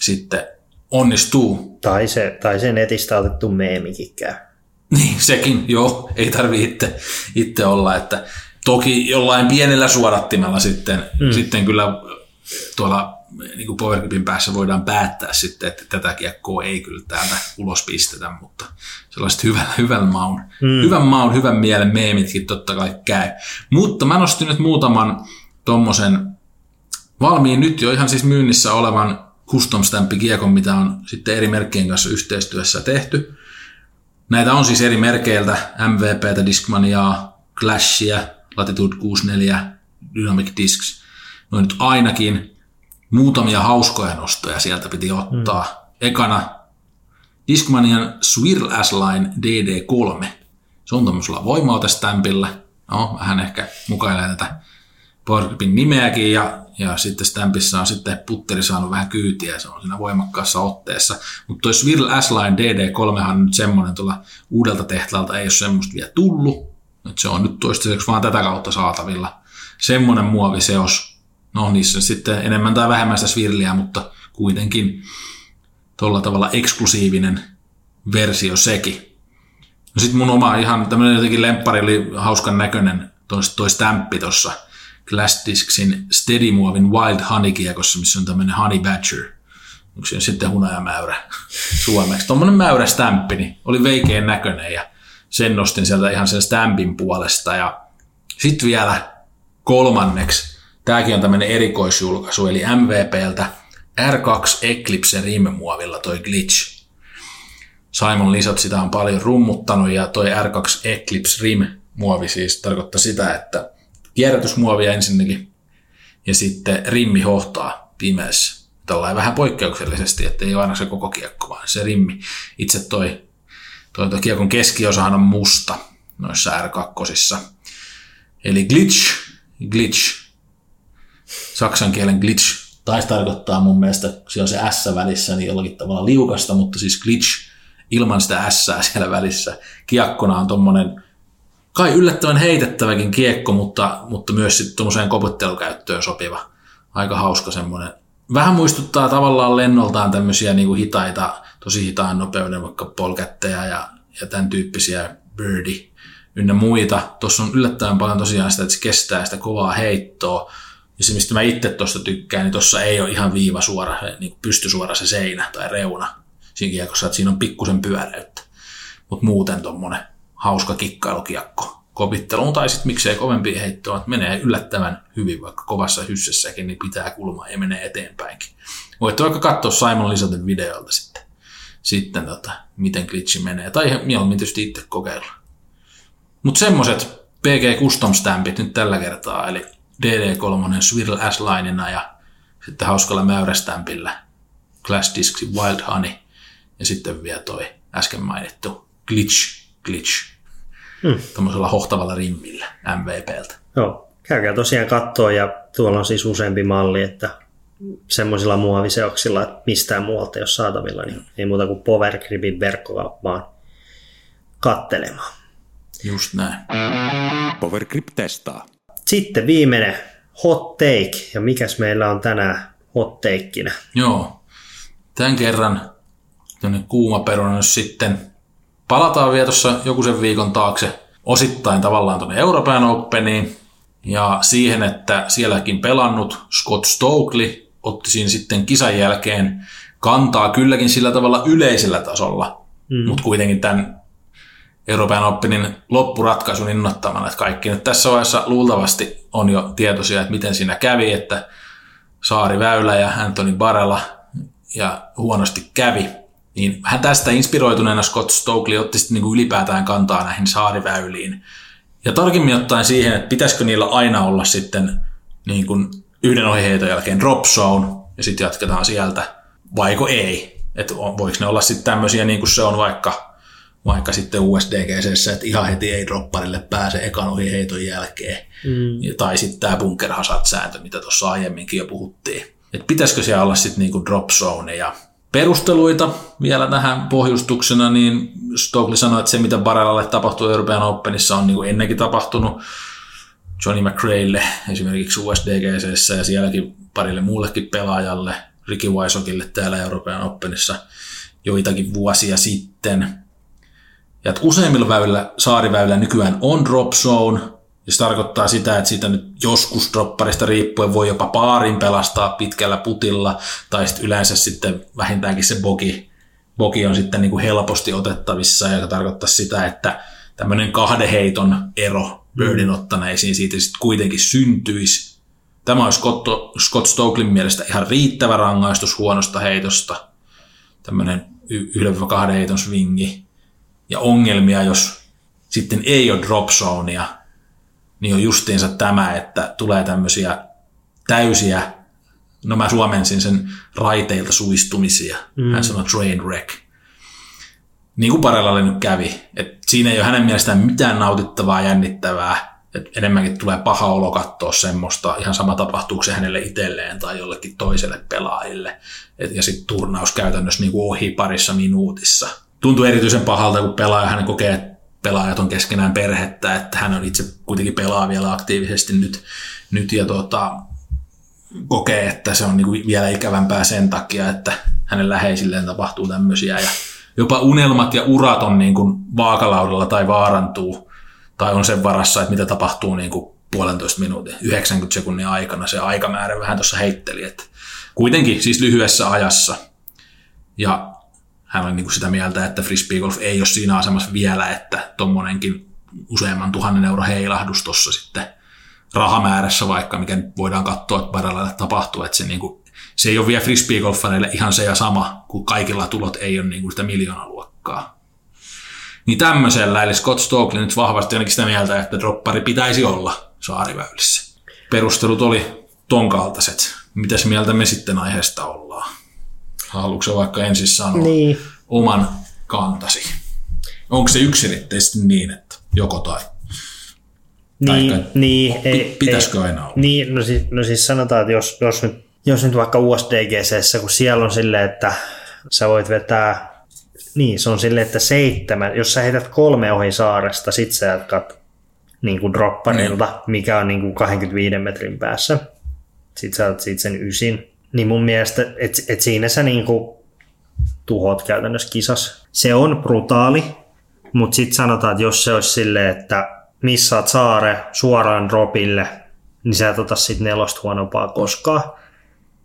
sitten onnistuu. Tai se, tai se netistä otettu meemikin käy. Niin, sekin, joo, ei tarvi itse, itse olla, että toki jollain pienellä suodattimella sitten, mm. sitten kyllä tuolla niin kuin Powergripin päässä voidaan päättää sitten, että tätä kiekkoa ei kyllä täältä ulos pistetä, mutta sellaiset hyvän, hyvän maun, mm. hyvän maun, hyvän mielen meemitkin totta kai käy. Mutta mä nostin nyt muutaman tommosen valmiin nyt jo ihan siis myynnissä olevan custom stampikiekon, mitä on sitten eri merkkien kanssa yhteistyössä tehty. Näitä on siis eri merkeiltä, MVPtä, Discmaniaa, Clashia, Latitude 64, Dynamic Discs. Noin nyt ainakin muutamia hauskoja nostoja sieltä piti ottaa. Mm. Ekana Discmanian Swirl S-Line DD3. Se on tuommoisella voimautestämpillä. No, vähän ehkä mukailee tätä Powergripin nimeäkin ja, ja sitten Stampissa on sitten putteri saanut vähän kyytiä, se on siinä voimakkaassa otteessa. Mutta toi Swirl S-Line DD3 on nyt semmoinen tuolla uudelta tehtaalta ei ole semmoista vielä tullut. Et se on nyt toistaiseksi vaan tätä kautta saatavilla. Semmoinen muoviseos. No niissä sitten enemmän tai vähemmän sitä swirliä, mutta kuitenkin tuolla tavalla eksklusiivinen versio sekin. No sitten mun oma ihan tämmöinen jotenkin lemppari oli hauskan näköinen toi, toi stämppi tuossa Glass Disksin Steady Muovin Wild Honey kiekossa, missä on tämmöinen Honey Badger. Onko se sitten hunajamäyrä suomeksi? Tuommoinen mäyrä stämppi, niin oli veikeän näköinen ja sen nostin sieltä ihan sen stämpin puolesta. Ja sitten vielä kolmanneksi, tämäkin on tämmöinen erikoisjulkaisu, eli MVPltä R2 Eclipse Rim-muovilla toi Glitch. Simon Lisot sitä on paljon rummuttanut ja toi R2 Eclipse Rim-muovi siis tarkoittaa sitä, että kierrätysmuovia ensinnäkin ja sitten rimmi hohtaa pimeässä. Tällainen vähän poikkeuksellisesti, että ei ole aina se koko kiekko, vaan se rimmi. Itse toi, toi, toi kiekon keskiosahan on musta noissa R2. Eli glitch, glitch, saksan kielen glitch, taisi tarkoittaa mun mielestä, siellä on se S välissä, niin jollakin tavalla liukasta, mutta siis glitch ilman sitä S siellä välissä. Kiekkona on tommonen kai yllättävän heitettäväkin kiekko, mutta, mutta myös sitten tuommoiseen koputtelukäyttöön sopiva. Aika hauska semmoinen. Vähän muistuttaa tavallaan lennoltaan tämmöisiä niin kuin hitaita, tosi hitaan nopeuden vaikka polkättejä ja, ja tämän tyyppisiä birdie ynnä muita. Tuossa on yllättävän paljon tosiaan sitä, että se kestää sitä kovaa heittoa. Ja se, mistä mä itse tuosta tykkään, niin tuossa ei ole ihan viiva suora, niin pystysuora se seinä tai reuna. siinä kiekossa, että siinä on pikkusen pyöreyttä. Mutta muuten tuommoinen hauska kikkailukiekko kopitteluun tai sitten miksei kovempi heittoa, että menee yllättävän hyvin vaikka kovassa hyssessäkin, niin pitää kulmaa ja menee eteenpäinkin. Voitte vaikka katsoa Simon Lisaten videolta sitten, sitten tota, miten glitchi menee, tai mieluummin tietysti itse kokeilla. Mutta semmoset PG Custom Stampit nyt tällä kertaa, eli DD3 Swirl S-lineina ja sitten hauskalla mäyrästämpillä Glass Discs Wild Honey ja sitten vielä toi äsken mainittu Glitch Glitch mm. tuommoisella hohtavalla rimmillä MVPltä. Joo, käykää tosiaan kattoa ja tuolla on siis useampi malli, että semmoisilla muoviseoksilla, että mistään muualta ei ole saatavilla, niin ei muuta kuin Power Gripin vaan kattelemaan. Just näin. Power Grip testaa. Sitten viimeinen hot take, ja mikäs meillä on tänään hot takeinä? Joo, tämän kerran kuuma peruna sitten palataan vielä tuossa joku sen viikon taakse osittain tavallaan tuonne Euroopan Openiin ja siihen, että sielläkin pelannut Scott Stokely otti siinä sitten kisan jälkeen kantaa kylläkin sillä tavalla yleisellä tasolla, mm. mutta kuitenkin tämän Euroopan Openin loppuratkaisun innoittamana, että kaikki nyt tässä vaiheessa luultavasti on jo tietoisia, että miten siinä kävi, että Saari Väylä ja Anthony Barella ja huonosti kävi niin hän tästä inspiroituneena Scott Stokely otti sitten niin ylipäätään kantaa näihin saariväyliin. Ja tarkemmin ottaen siihen, että pitäisikö niillä aina olla sitten niin kuin yhden ohjeiton jälkeen drop zone, ja sitten jatketaan sieltä, vaiko ei. Että voiko ne olla sitten tämmöisiä, niin kuin se on vaikka, vaikka sitten USDGC, että ihan heti ei dropparille pääse ekan ohjeiton jälkeen. Mm. Tai sitten tämä bunker hazard-sääntö, mitä tuossa aiemminkin jo puhuttiin. Että pitäisikö siellä olla sitten niin kuin drop zone ja perusteluita vielä tähän pohjustuksena, niin Stokely sanoi, että se mitä Barellalle tapahtui Euroopan Openissa on niin kuin ennenkin tapahtunut Johnny McRaille esimerkiksi USDGC ja sielläkin parille muullekin pelaajalle, Ricky Waisokille täällä Euroopan Openissa joitakin vuosia sitten. Ja että useimmilla väylillä, saariväylillä nykyään on drop zone, ja se tarkoittaa sitä, että siitä nyt joskus dropparista riippuen voi jopa paarin pelastaa pitkällä putilla, tai sitten yleensä sitten vähintäänkin se bogi, bogi on sitten niin kuin helposti otettavissa, joka tarkoittaa sitä, että tämmöinen kahden heiton ero birdin ottaneisiin siitä sitten kuitenkin syntyisi. Tämä olisi Scott, Scott Stokelin mielestä ihan riittävä rangaistus huonosta heitosta, tämmöinen 1-2 heiton swingi, ja ongelmia, jos sitten ei ole drop zonea, niin on justiinsa tämä, että tulee tämmöisiä täysiä, no mä suomensin sen raiteilta suistumisia, mm. hän sanoi train wreck. Niin kuin Parelalle nyt kävi, että siinä ei ole hänen mielestään mitään nautittavaa, jännittävää, että enemmänkin tulee paha olo katsoa semmoista, ihan sama tapahtuuko se hänelle itselleen tai jollekin toiselle pelaajille, Et, ja sitten turnaus käytännössä niin kuin ohi parissa minuutissa. Tuntuu erityisen pahalta, kun pelaaja hän kokee, että pelaajat on keskenään perhettä, että hän on itse kuitenkin pelaa vielä aktiivisesti nyt, nyt ja tuota, kokee, että se on niin kuin vielä ikävämpää sen takia, että hänen läheisilleen tapahtuu tämmöisiä ja jopa unelmat ja urat on niin kuin vaakalaudalla tai vaarantuu tai on sen varassa, että mitä tapahtuu niin kuin puolentoista minuutin, 90 sekunnin aikana. Se aikamäärä vähän tuossa heitteli, että kuitenkin siis lyhyessä ajassa. Ja hän on niin kuin sitä mieltä, että frisbeegolf ei ole siinä asemassa vielä, että tuommoinenkin useamman tuhannen euro heilahdus tuossa sitten rahamäärässä vaikka, mikä voidaan katsoa, että paralleella tapahtuu, että se, niin kuin, se ei ole vielä frisbeegolfareille ihan se ja sama, kun kaikilla tulot ei ole niin kuin sitä miljoonaluokkaa. Niin tämmöisellä, eli Scott Stokely nyt vahvasti ainakin sitä mieltä, että droppari pitäisi olla saariväylissä. Perustelut oli ton kaltaiset. Mitäs mieltä me sitten aiheesta ollaan? Haluatko vaikka ensin sanoa niin. oman kantasi? Onko se yksilitteisesti niin, että joko tai? Niin, Taikka, niin ei, pitäisikö ei, aina olla? Niin, no siis, no siis sanotaan, että jos, jos, nyt, jos nyt vaikka USDGC, kun siellä on silleen, että sä voit vetää, niin se on silleen, että seitsemän, jos sä heität kolme ohi saaresta, sit sä jatkat niin kuin dropparilta, niin. mikä on niin kuin 25 metrin päässä. Sitten sä otat siitä sen ysin, niin mun mielestä, että et siinä sä niinku tuhot käytännössä kisas. Se on brutaali, mutta sitten sanotaan, että jos se olisi silleen, että missaat saare suoraan dropille, niin sä et ota sit nelosta huonompaa koskaan,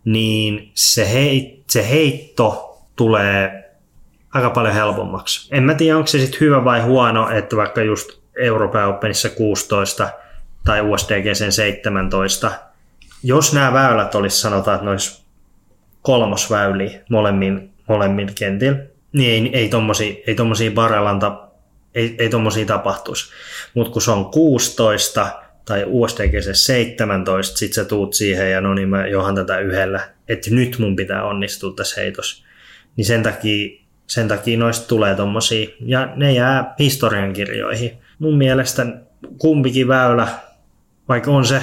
niin se, heit, se heitto tulee aika paljon helpommaksi. En mä tiedä, onko se sitten hyvä vai huono, että vaikka just Euroopan Openissa 16 tai USDGC 17, jos nämä väylät olisi sanotaan, että ne olisi kolmosväyliä molemmin, molemmin kentillä, niin ei, ei tommosia, ei tommosia barelanta, ei, ei tommosia tapahtuisi. Mutta kun se on 16 tai USDGC 17, sit sä tuut siihen ja no niin mä johan tätä yhdellä, että nyt mun pitää onnistua tässä heitos. Niin sen takia, sen takia noista tulee tommosia, ja ne jää historiankirjoihin. Mun mielestä kumpikin väylä, vaikka on se,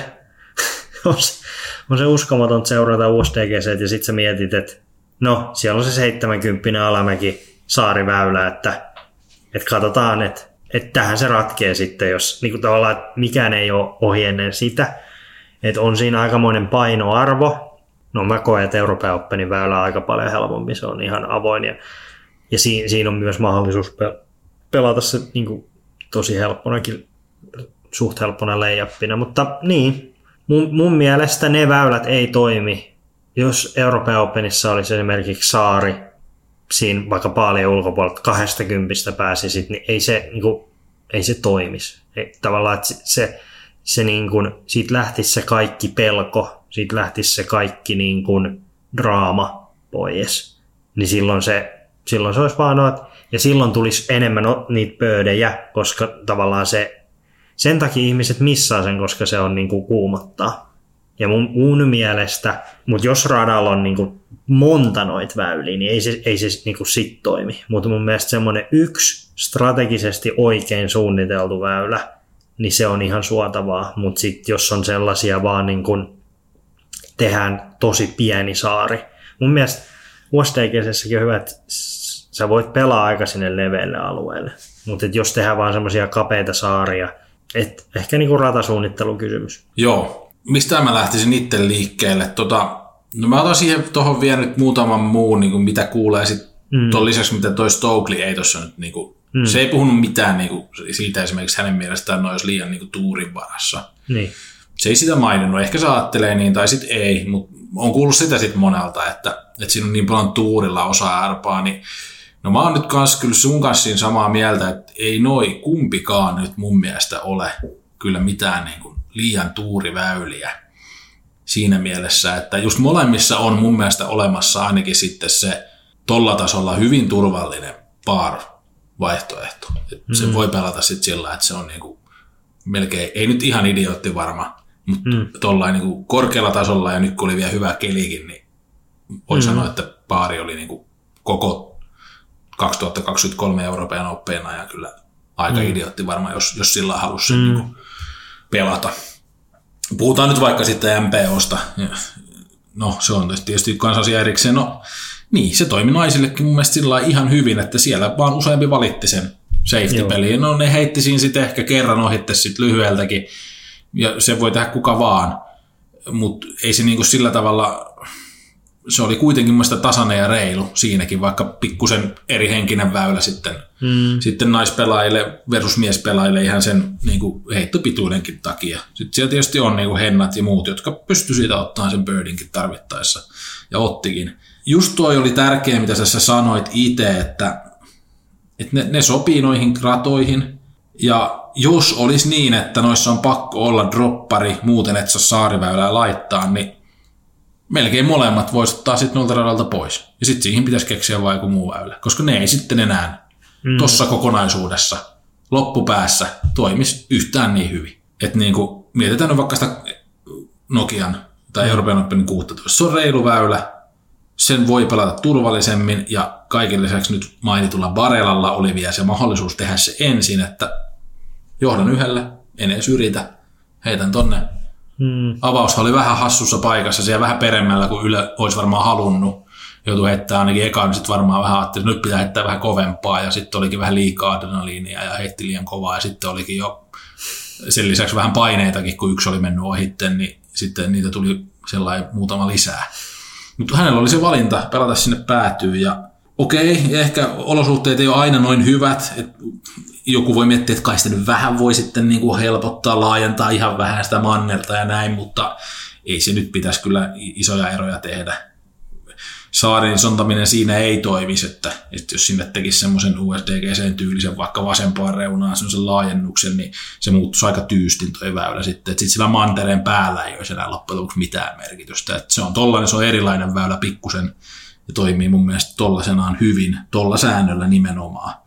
on se, on se uskomaton seurata USDGC, ja sitten sä mietit, että no, siellä on se 70 alamäki saariväylä, että, että katsotaan, että, että tähän se ratkee sitten, jos niin kuin tavallaan, että mikään ei ole ohi ennen sitä, että on siinä aikamoinen painoarvo, no mä koen, että Euroopan Openin väylä on aika paljon helpompi, se on ihan avoin ja, ja siinä, siinä on myös mahdollisuus pelata se niin kuin, tosi helpponakin, suht helppona leijappina, mutta niin, mun, mun mielestä ne väylät ei toimi, jos Euroopan Openissa olisi esimerkiksi saari, siinä vaikka paljon ulkopuolelta 20 pääsisit, niin ei se, niin kuin, ei se toimisi. Ei, tavallaan, että se, se niin kuin, siitä lähtisi se kaikki pelko, siitä lähtisi se kaikki niin kuin, draama pois. Niin silloin se, silloin se olisi vaan, että, ja silloin tulisi enemmän niitä pöydejä, koska tavallaan se, sen takia ihmiset missaa sen, koska se on niin kuin kuumottaa. Ja mun, mun mielestä, mutta jos radalla on niin kuin monta noita väyliä, niin ei se, ei se niin kuin sit toimi. Mutta mun mielestä semmoinen yksi strategisesti oikein suunniteltu väylä, niin se on ihan suotavaa. Mutta sitten jos on sellaisia vaan niin kuin tehdään tosi pieni saari. Mun mielestä USDGssäkin on hyvä, että sä voit pelaa aika sinne leveälle alueelle. Mutta jos tehdään vaan semmoisia kapeita saaria, et ehkä niinku ratasuunnittelukysymys. Joo. Mistä mä lähtisin itse liikkeelle? Tota, no mä otan siihen tuohon vielä nyt muutaman muun, niin kuin mitä kuulee sit mm. ton lisäksi, mitä toi Stokely ei tuossa nyt, niin kuin, mm. se ei puhunut mitään niin kuin, siitä esimerkiksi hänen mielestään noin olisi liian niin kuin, tuurin varassa. Niin. Se ei sitä maininnut, ehkä se ajattelee niin tai sitten ei, mutta on kuullut sitä sitten monelta, että, että siinä on niin paljon tuurilla osa arpaa, niin No mä oon nyt kans kyllä sun kanssa siinä samaa mieltä, että ei noi kumpikaan nyt mun mielestä ole kyllä mitään niin kuin liian tuuriväyliä siinä mielessä, että just molemmissa on mun mielestä olemassa ainakin sitten se tolla tasolla hyvin turvallinen par vaihtoehto. Mm. Se voi pelata sitten sillä, että se on niin kuin melkein, ei nyt ihan idiootti varma, mutta mm. tuollain niin korkealla tasolla ja nyt kun oli vielä hyvä kelikin, niin voi mm. sanoa, että paari oli niin kuin koko 2023 Euroopan oppeena ja kyllä aika mm. idiootti varmaan, jos, jos sillä halusi sen mm. niin pelata. Puhutaan nyt vaikka sitten MPOsta. No, se on tietysti kansasia erikseen. No, niin, se toimi naisillekin mun mielestä sillä ihan hyvin, että siellä vaan useampi valitti sen safety-peliin. No, ne heitti siinä sitten ehkä kerran ohitte sitten lyhyeltäkin, ja se voi tehdä kuka vaan. Mutta ei se niinku sillä tavalla se oli kuitenkin mielestäni tasainen ja reilu siinäkin, vaikka pikkusen eri henkinen väylä sitten, mm. sitten naispelaajille versus miespelaajille ihan sen niin kuin heittopituudenkin takia. Sitten siellä tietysti on niin kuin hennat ja muut, jotka pysty siitä ottamaan sen birdinkin tarvittaessa ja ottikin. Just tuo oli tärkeä, mitä sä sanoit itse, että, että ne, ne sopii noihin ratoihin ja jos olisi niin, että noissa on pakko olla droppari, muuten et saa saariväylää laittaa, niin melkein molemmat voisi ottaa sitten noilta radalta pois. Ja sitten siihen pitäisi keksiä vain joku muu väylä, koska ne ei sitten enää mm. tuossa kokonaisuudessa loppupäässä toimisi yhtään niin hyvin. Että niin kuin, mietitään nyt vaikka sitä Nokian tai mm. Euroopan Openin 16. Se on reilu väylä, sen voi pelata turvallisemmin ja kaiken lisäksi nyt mainitulla Barelalla oli vielä se mahdollisuus tehdä se ensin, että johdan yhdellä, en edes yritä, heitän tonne Mm. Avaus oli vähän hassussa paikassa, siellä vähän peremmällä kuin Yle olisi varmaan halunnut. Joutui heittää ainakin ekaan, niin sitten varmaan vähän ajatteli, että nyt pitää heittää vähän kovempaa, ja sitten olikin vähän liikaa adrenaliinia ja heitti liian kovaa, ja sitten olikin jo sen lisäksi vähän paineitakin, kun yksi oli mennyt ohitten, niin sitten niitä tuli sellainen muutama lisää. Mutta hänellä oli se valinta pelata sinne päätyy, ja okei, ehkä olosuhteet ei ole aina noin hyvät, että joku voi miettiä, että kai sitä nyt vähän voi sitten niin kuin helpottaa, laajentaa ihan vähän sitä mannerta ja näin, mutta ei se nyt pitäisi kyllä isoja eroja tehdä. saarin sontaminen siinä ei toimisi, että, että jos sinne tekisi semmoisen USDGC-tyylisen vaikka vasempaan reunaan semmoisen laajennuksen, niin se muuttuisi aika tyystin toi väylä sitten. Että sitten sillä mantereen päällä ei olisi enää loppujen lopuksi mitään merkitystä. Että se on tollainen, se on erilainen väylä pikkusen ja toimii mun mielestä tollasenaan hyvin, tolla säännöllä nimenomaan.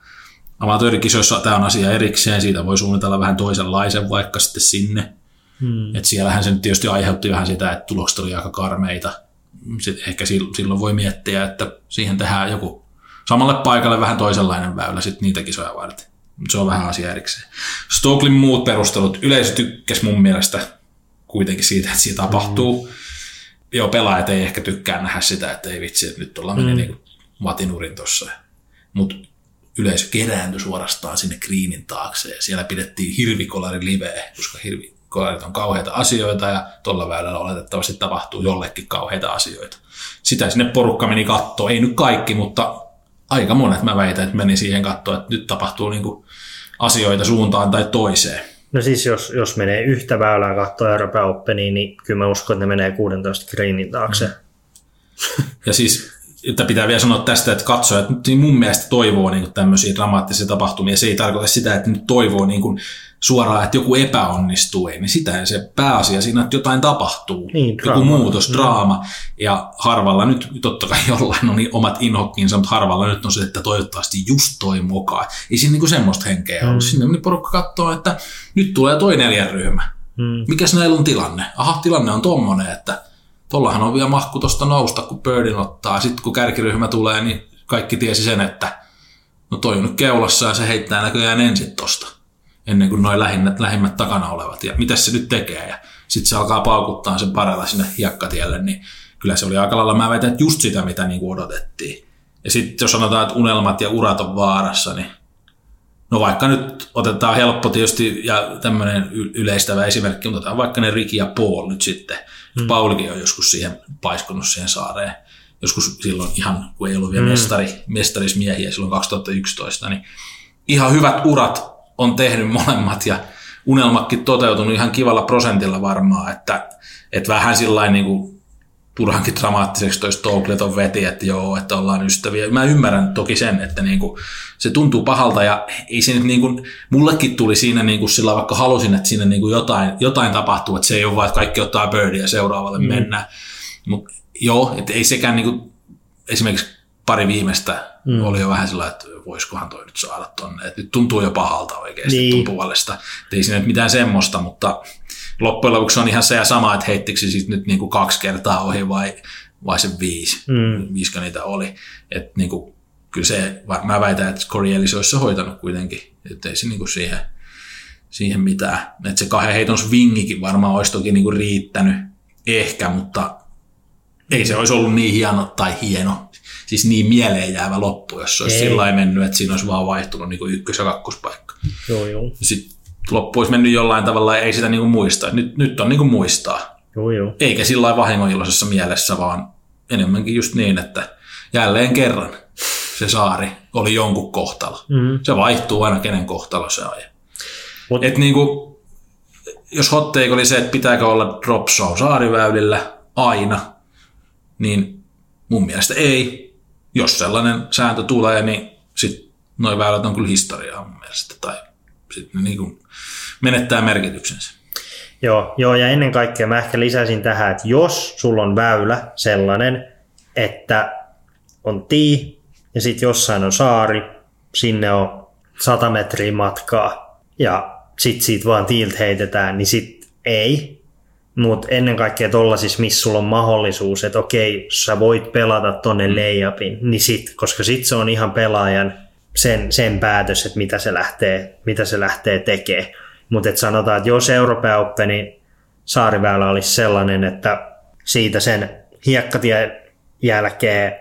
Amatöörikisoissa tämä on asia erikseen, siitä voi suunnitella vähän toisenlaisen vaikka sitten sinne. Hmm. Et siellähän se nyt tietysti aiheutti vähän sitä, että tulokset oli aika karmeita. Sitten ehkä silloin voi miettiä, että siihen tehdään joku samalle paikalle vähän toisenlainen väylä sitten niitä kisoja varten. Se on vähän asia erikseen. Stoklin muut perustelut. Yleisö tykkäsi mun mielestä kuitenkin siitä, että siitä tapahtuu. Hmm. Joo, pelaajat ei ehkä tykkää nähdä sitä, että ei vitsi, että nyt ollaan hmm. meni niin matinurin tuossa. Mutta yleisö kerääntyi suorastaan sinne kriinin taakse ja siellä pidettiin hirvikolari liveä, koska hirvikolarit on kauheita asioita ja tuolla väylällä oletettavasti tapahtuu jollekin kauheita asioita. Sitä sinne porukka meni kattoon, ei nyt kaikki, mutta aika monet mä väitän, että meni siihen kattoon, että nyt tapahtuu niin asioita suuntaan tai toiseen. No siis jos, jos menee yhtä väylää katsoa Euroopan Openiin, niin kyllä mä uskon, että ne menee 16 greenin taakse. Mm. Ja siis että pitää vielä sanoa tästä, että katsojat niin mun mielestä toivoo niin tämmöisiä dramaattisia tapahtumia. Se ei tarkoita sitä, että nyt toivoo niin kuin suoraan, että joku epäonnistuu. Ei, niin sitä se pääasia siinä, että jotain tapahtuu. Niin, joku muutos, mm. draama. Ja harvalla nyt, totta kai jollain on niin omat inhokkinsa, mutta harvalla nyt on se, että toivottavasti just toi mukaan. Ei siinä niin kuin semmoista henkeä mm. ollut. Sinne niin porukka katsoo, että nyt tulee toi neljän ryhmä. Mm. Mikäs näillä on tilanne? Aha, tilanne on tommonen, että Tuollahan on vielä mahku tuosta nousta, kun Birdin ottaa. Sitten kun kärkiryhmä tulee, niin kaikki tiesi sen, että no toi on nyt keulassa ja se heittää näköjään ensin tosta. Ennen kuin noin lähimmät, lähimmät takana olevat. Ja mitä se nyt tekee? Ja sitten se alkaa paukuttaa sen parella sinne hiekkatielle, niin kyllä se oli aika lailla, mä väitän, että just sitä, mitä niin odotettiin. Ja sitten jos sanotaan, että unelmat ja urat on vaarassa, niin No vaikka nyt otetaan helppo tietysti ja tämmöinen yleistävä esimerkki, mutta otetaan vaikka ne Ricky ja Paul nyt sitten. Mm. Paulikin on joskus siihen paiskunut siihen saareen. Joskus silloin ihan, kun ei ollut vielä mm. mestari, mestarismiehiä silloin 2011, niin ihan hyvät urat on tehnyt molemmat ja unelmakin toteutunut ihan kivalla prosentilla varmaan, että, että vähän sillä niin kuin turhankin dramaattiseksi toi Stokeleton veti, että joo, että ollaan ystäviä. Mä ymmärrän toki sen, että niinku, se tuntuu pahalta ja ei se nyt niinku, mullekin tuli siinä niinku sillä vaikka halusin, että siinä niinku jotain, jotain tapahtuu, että se ei ole vaan, että kaikki ottaa birdia ja seuraavalle mm. mennään. Mutta joo, että ei sekään niinku, esimerkiksi pari viimeistä mm. oli jo vähän sillä että voisikohan toi nyt saada tonne. Et nyt tuntuu jo pahalta oikeasti niin. puolesta. Et ei siinä nyt mitään semmoista, mutta loppujen lopuksi on ihan se ja sama, että heittikö se nyt niin kuin kaksi kertaa ohi vai, vai se viisi, mm. viisikö niitä oli. Et niin kuin, kyllä se, mä väitän, että Corey Ellis olisi se hoitanut kuitenkin, että ei se niin kuin siihen, siihen mitään. Että se kahden heiton swingikin varmaan olisi toki niin kuin riittänyt ehkä, mutta ei se olisi ollut niin hieno tai hieno, siis niin mieleen jäävä loppu, jos se olisi sillä mennyt, että siinä olisi vaan vaihtunut niin kuin ykkös- ja kakkospaikka. Joo, joo. Sitten loppu olisi mennyt jollain tavalla ja ei sitä niin kuin muista. Nyt, nyt on niin kuin muistaa. Joo, joo. Eikä sillä vahingoiloisessa mielessä, vaan enemmänkin just niin, että jälleen kerran se saari oli jonkun kohtalo. Mm-hmm. Se vaihtuu aina, kenen kohtalo se on. Mut... Et niin kuin, jos hot take oli se, että pitääkö olla drop show saariväylillä aina, niin mun mielestä ei. Jos sellainen sääntö tulee, niin sit noin väylät on kyllä historiaa mun mielestä. Tai sitten niin kuin menettää merkityksensä. Joo, joo, ja ennen kaikkea mä ehkä lisäisin tähän, että jos sulla on väylä sellainen, että on tii ja sitten jossain on saari, sinne on 100 metriä matkaa ja sitten siitä vaan tiiltä heitetään, niin sit ei. Mutta ennen kaikkea tollasissa, missä sulla on mahdollisuus, että okei, sä voit pelata tonne mm. layupin, niin sit, koska sit se on ihan pelaajan sen, sen päätös, että mitä se lähtee, mitä se lähtee tekemään. Mutta sanotaan, että jos Euroopan Openin saariväylä olisi sellainen, että siitä sen hiekkatien jälkeen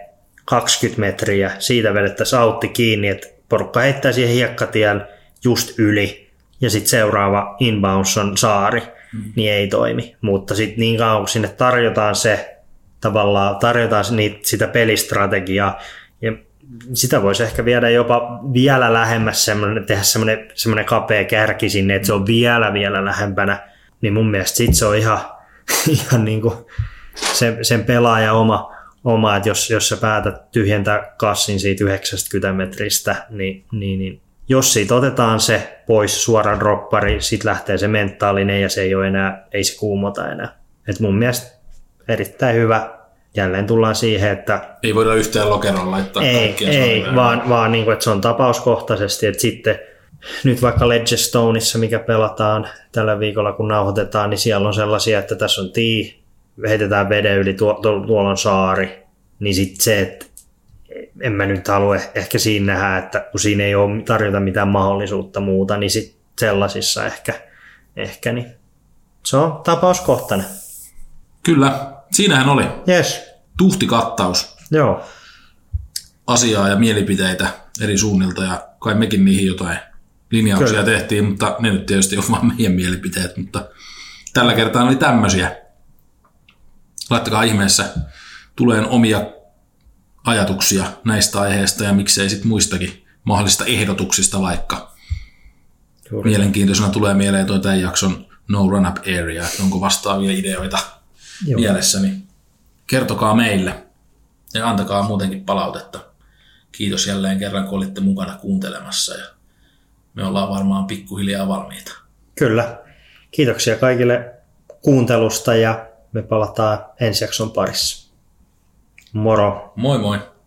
20 metriä, siitä vedettäisiin autti kiinni, että porukka heittää siihen hiekkatien just yli, ja sitten seuraava inbounds on saari, mm. niin ei toimi. Mutta sitten niin kauan kun sinne tarjotaan se, tavallaan tarjotaan niitä, sitä pelistrategiaa, ja sitä voisi ehkä viedä jopa vielä lähemmäs semmoinen, tehdä semmoinen, semmoinen kapea kärki sinne, että se on vielä vielä lähempänä, niin mun mielestä sit se on ihan, ihan niin kuin sen, sen pelaajan oma, oma, että jos, jos sä päätät tyhjentää kassin siitä 90 metristä, niin, niin, niin jos siitä otetaan se pois suora droppari, sitten lähtee se mentaalinen ja se ei ole enää, ei se kuumota enää. Et mun mielestä erittäin hyvä. Jälleen tullaan siihen, että Ei voida yhteen lokeroon laittaa ei, ei vaan, vaan niin kuin, että se on tapauskohtaisesti, että sitten nyt vaikka Ledgestoneissa, mikä pelataan tällä viikolla, kun nauhoitetaan, niin siellä on sellaisia, että tässä on tii, heitetään veden yli, tuo, tuo, tuolla on saari, niin sitten se, että en mä nyt halua ehkä siinä nähdä, että kun siinä ei ole tarjota mitään mahdollisuutta muuta, niin sitten sellaisissa ehkä, ehkä niin se on tapauskohtainen. Kyllä, siinähän oli Yes, tuhti kattaus joo, asiaa ja mielipiteitä eri suunnilta ja kai mekin niihin jotain linjauksia Kyllä. tehtiin, mutta ne nyt tietysti on vaan meidän mielipiteet, mutta tällä kertaa oli tämmöisiä. Laittakaa ihmeessä tuleen omia ajatuksia näistä aiheista ja miksei sitten muistakin mahdollisista ehdotuksista vaikka. juuri. Mielenkiintoisena tulee mieleen tuo tämän jakson No Run Up Area, että onko vastaavia ideoita Joo. mielessä, niin kertokaa meille ja antakaa muutenkin palautetta. Kiitos jälleen kerran, kun olitte mukana kuuntelemassa ja me ollaan varmaan pikkuhiljaa valmiita. Kyllä. Kiitoksia kaikille kuuntelusta ja me palataan ensi jakson parissa. Moro! Moi moi!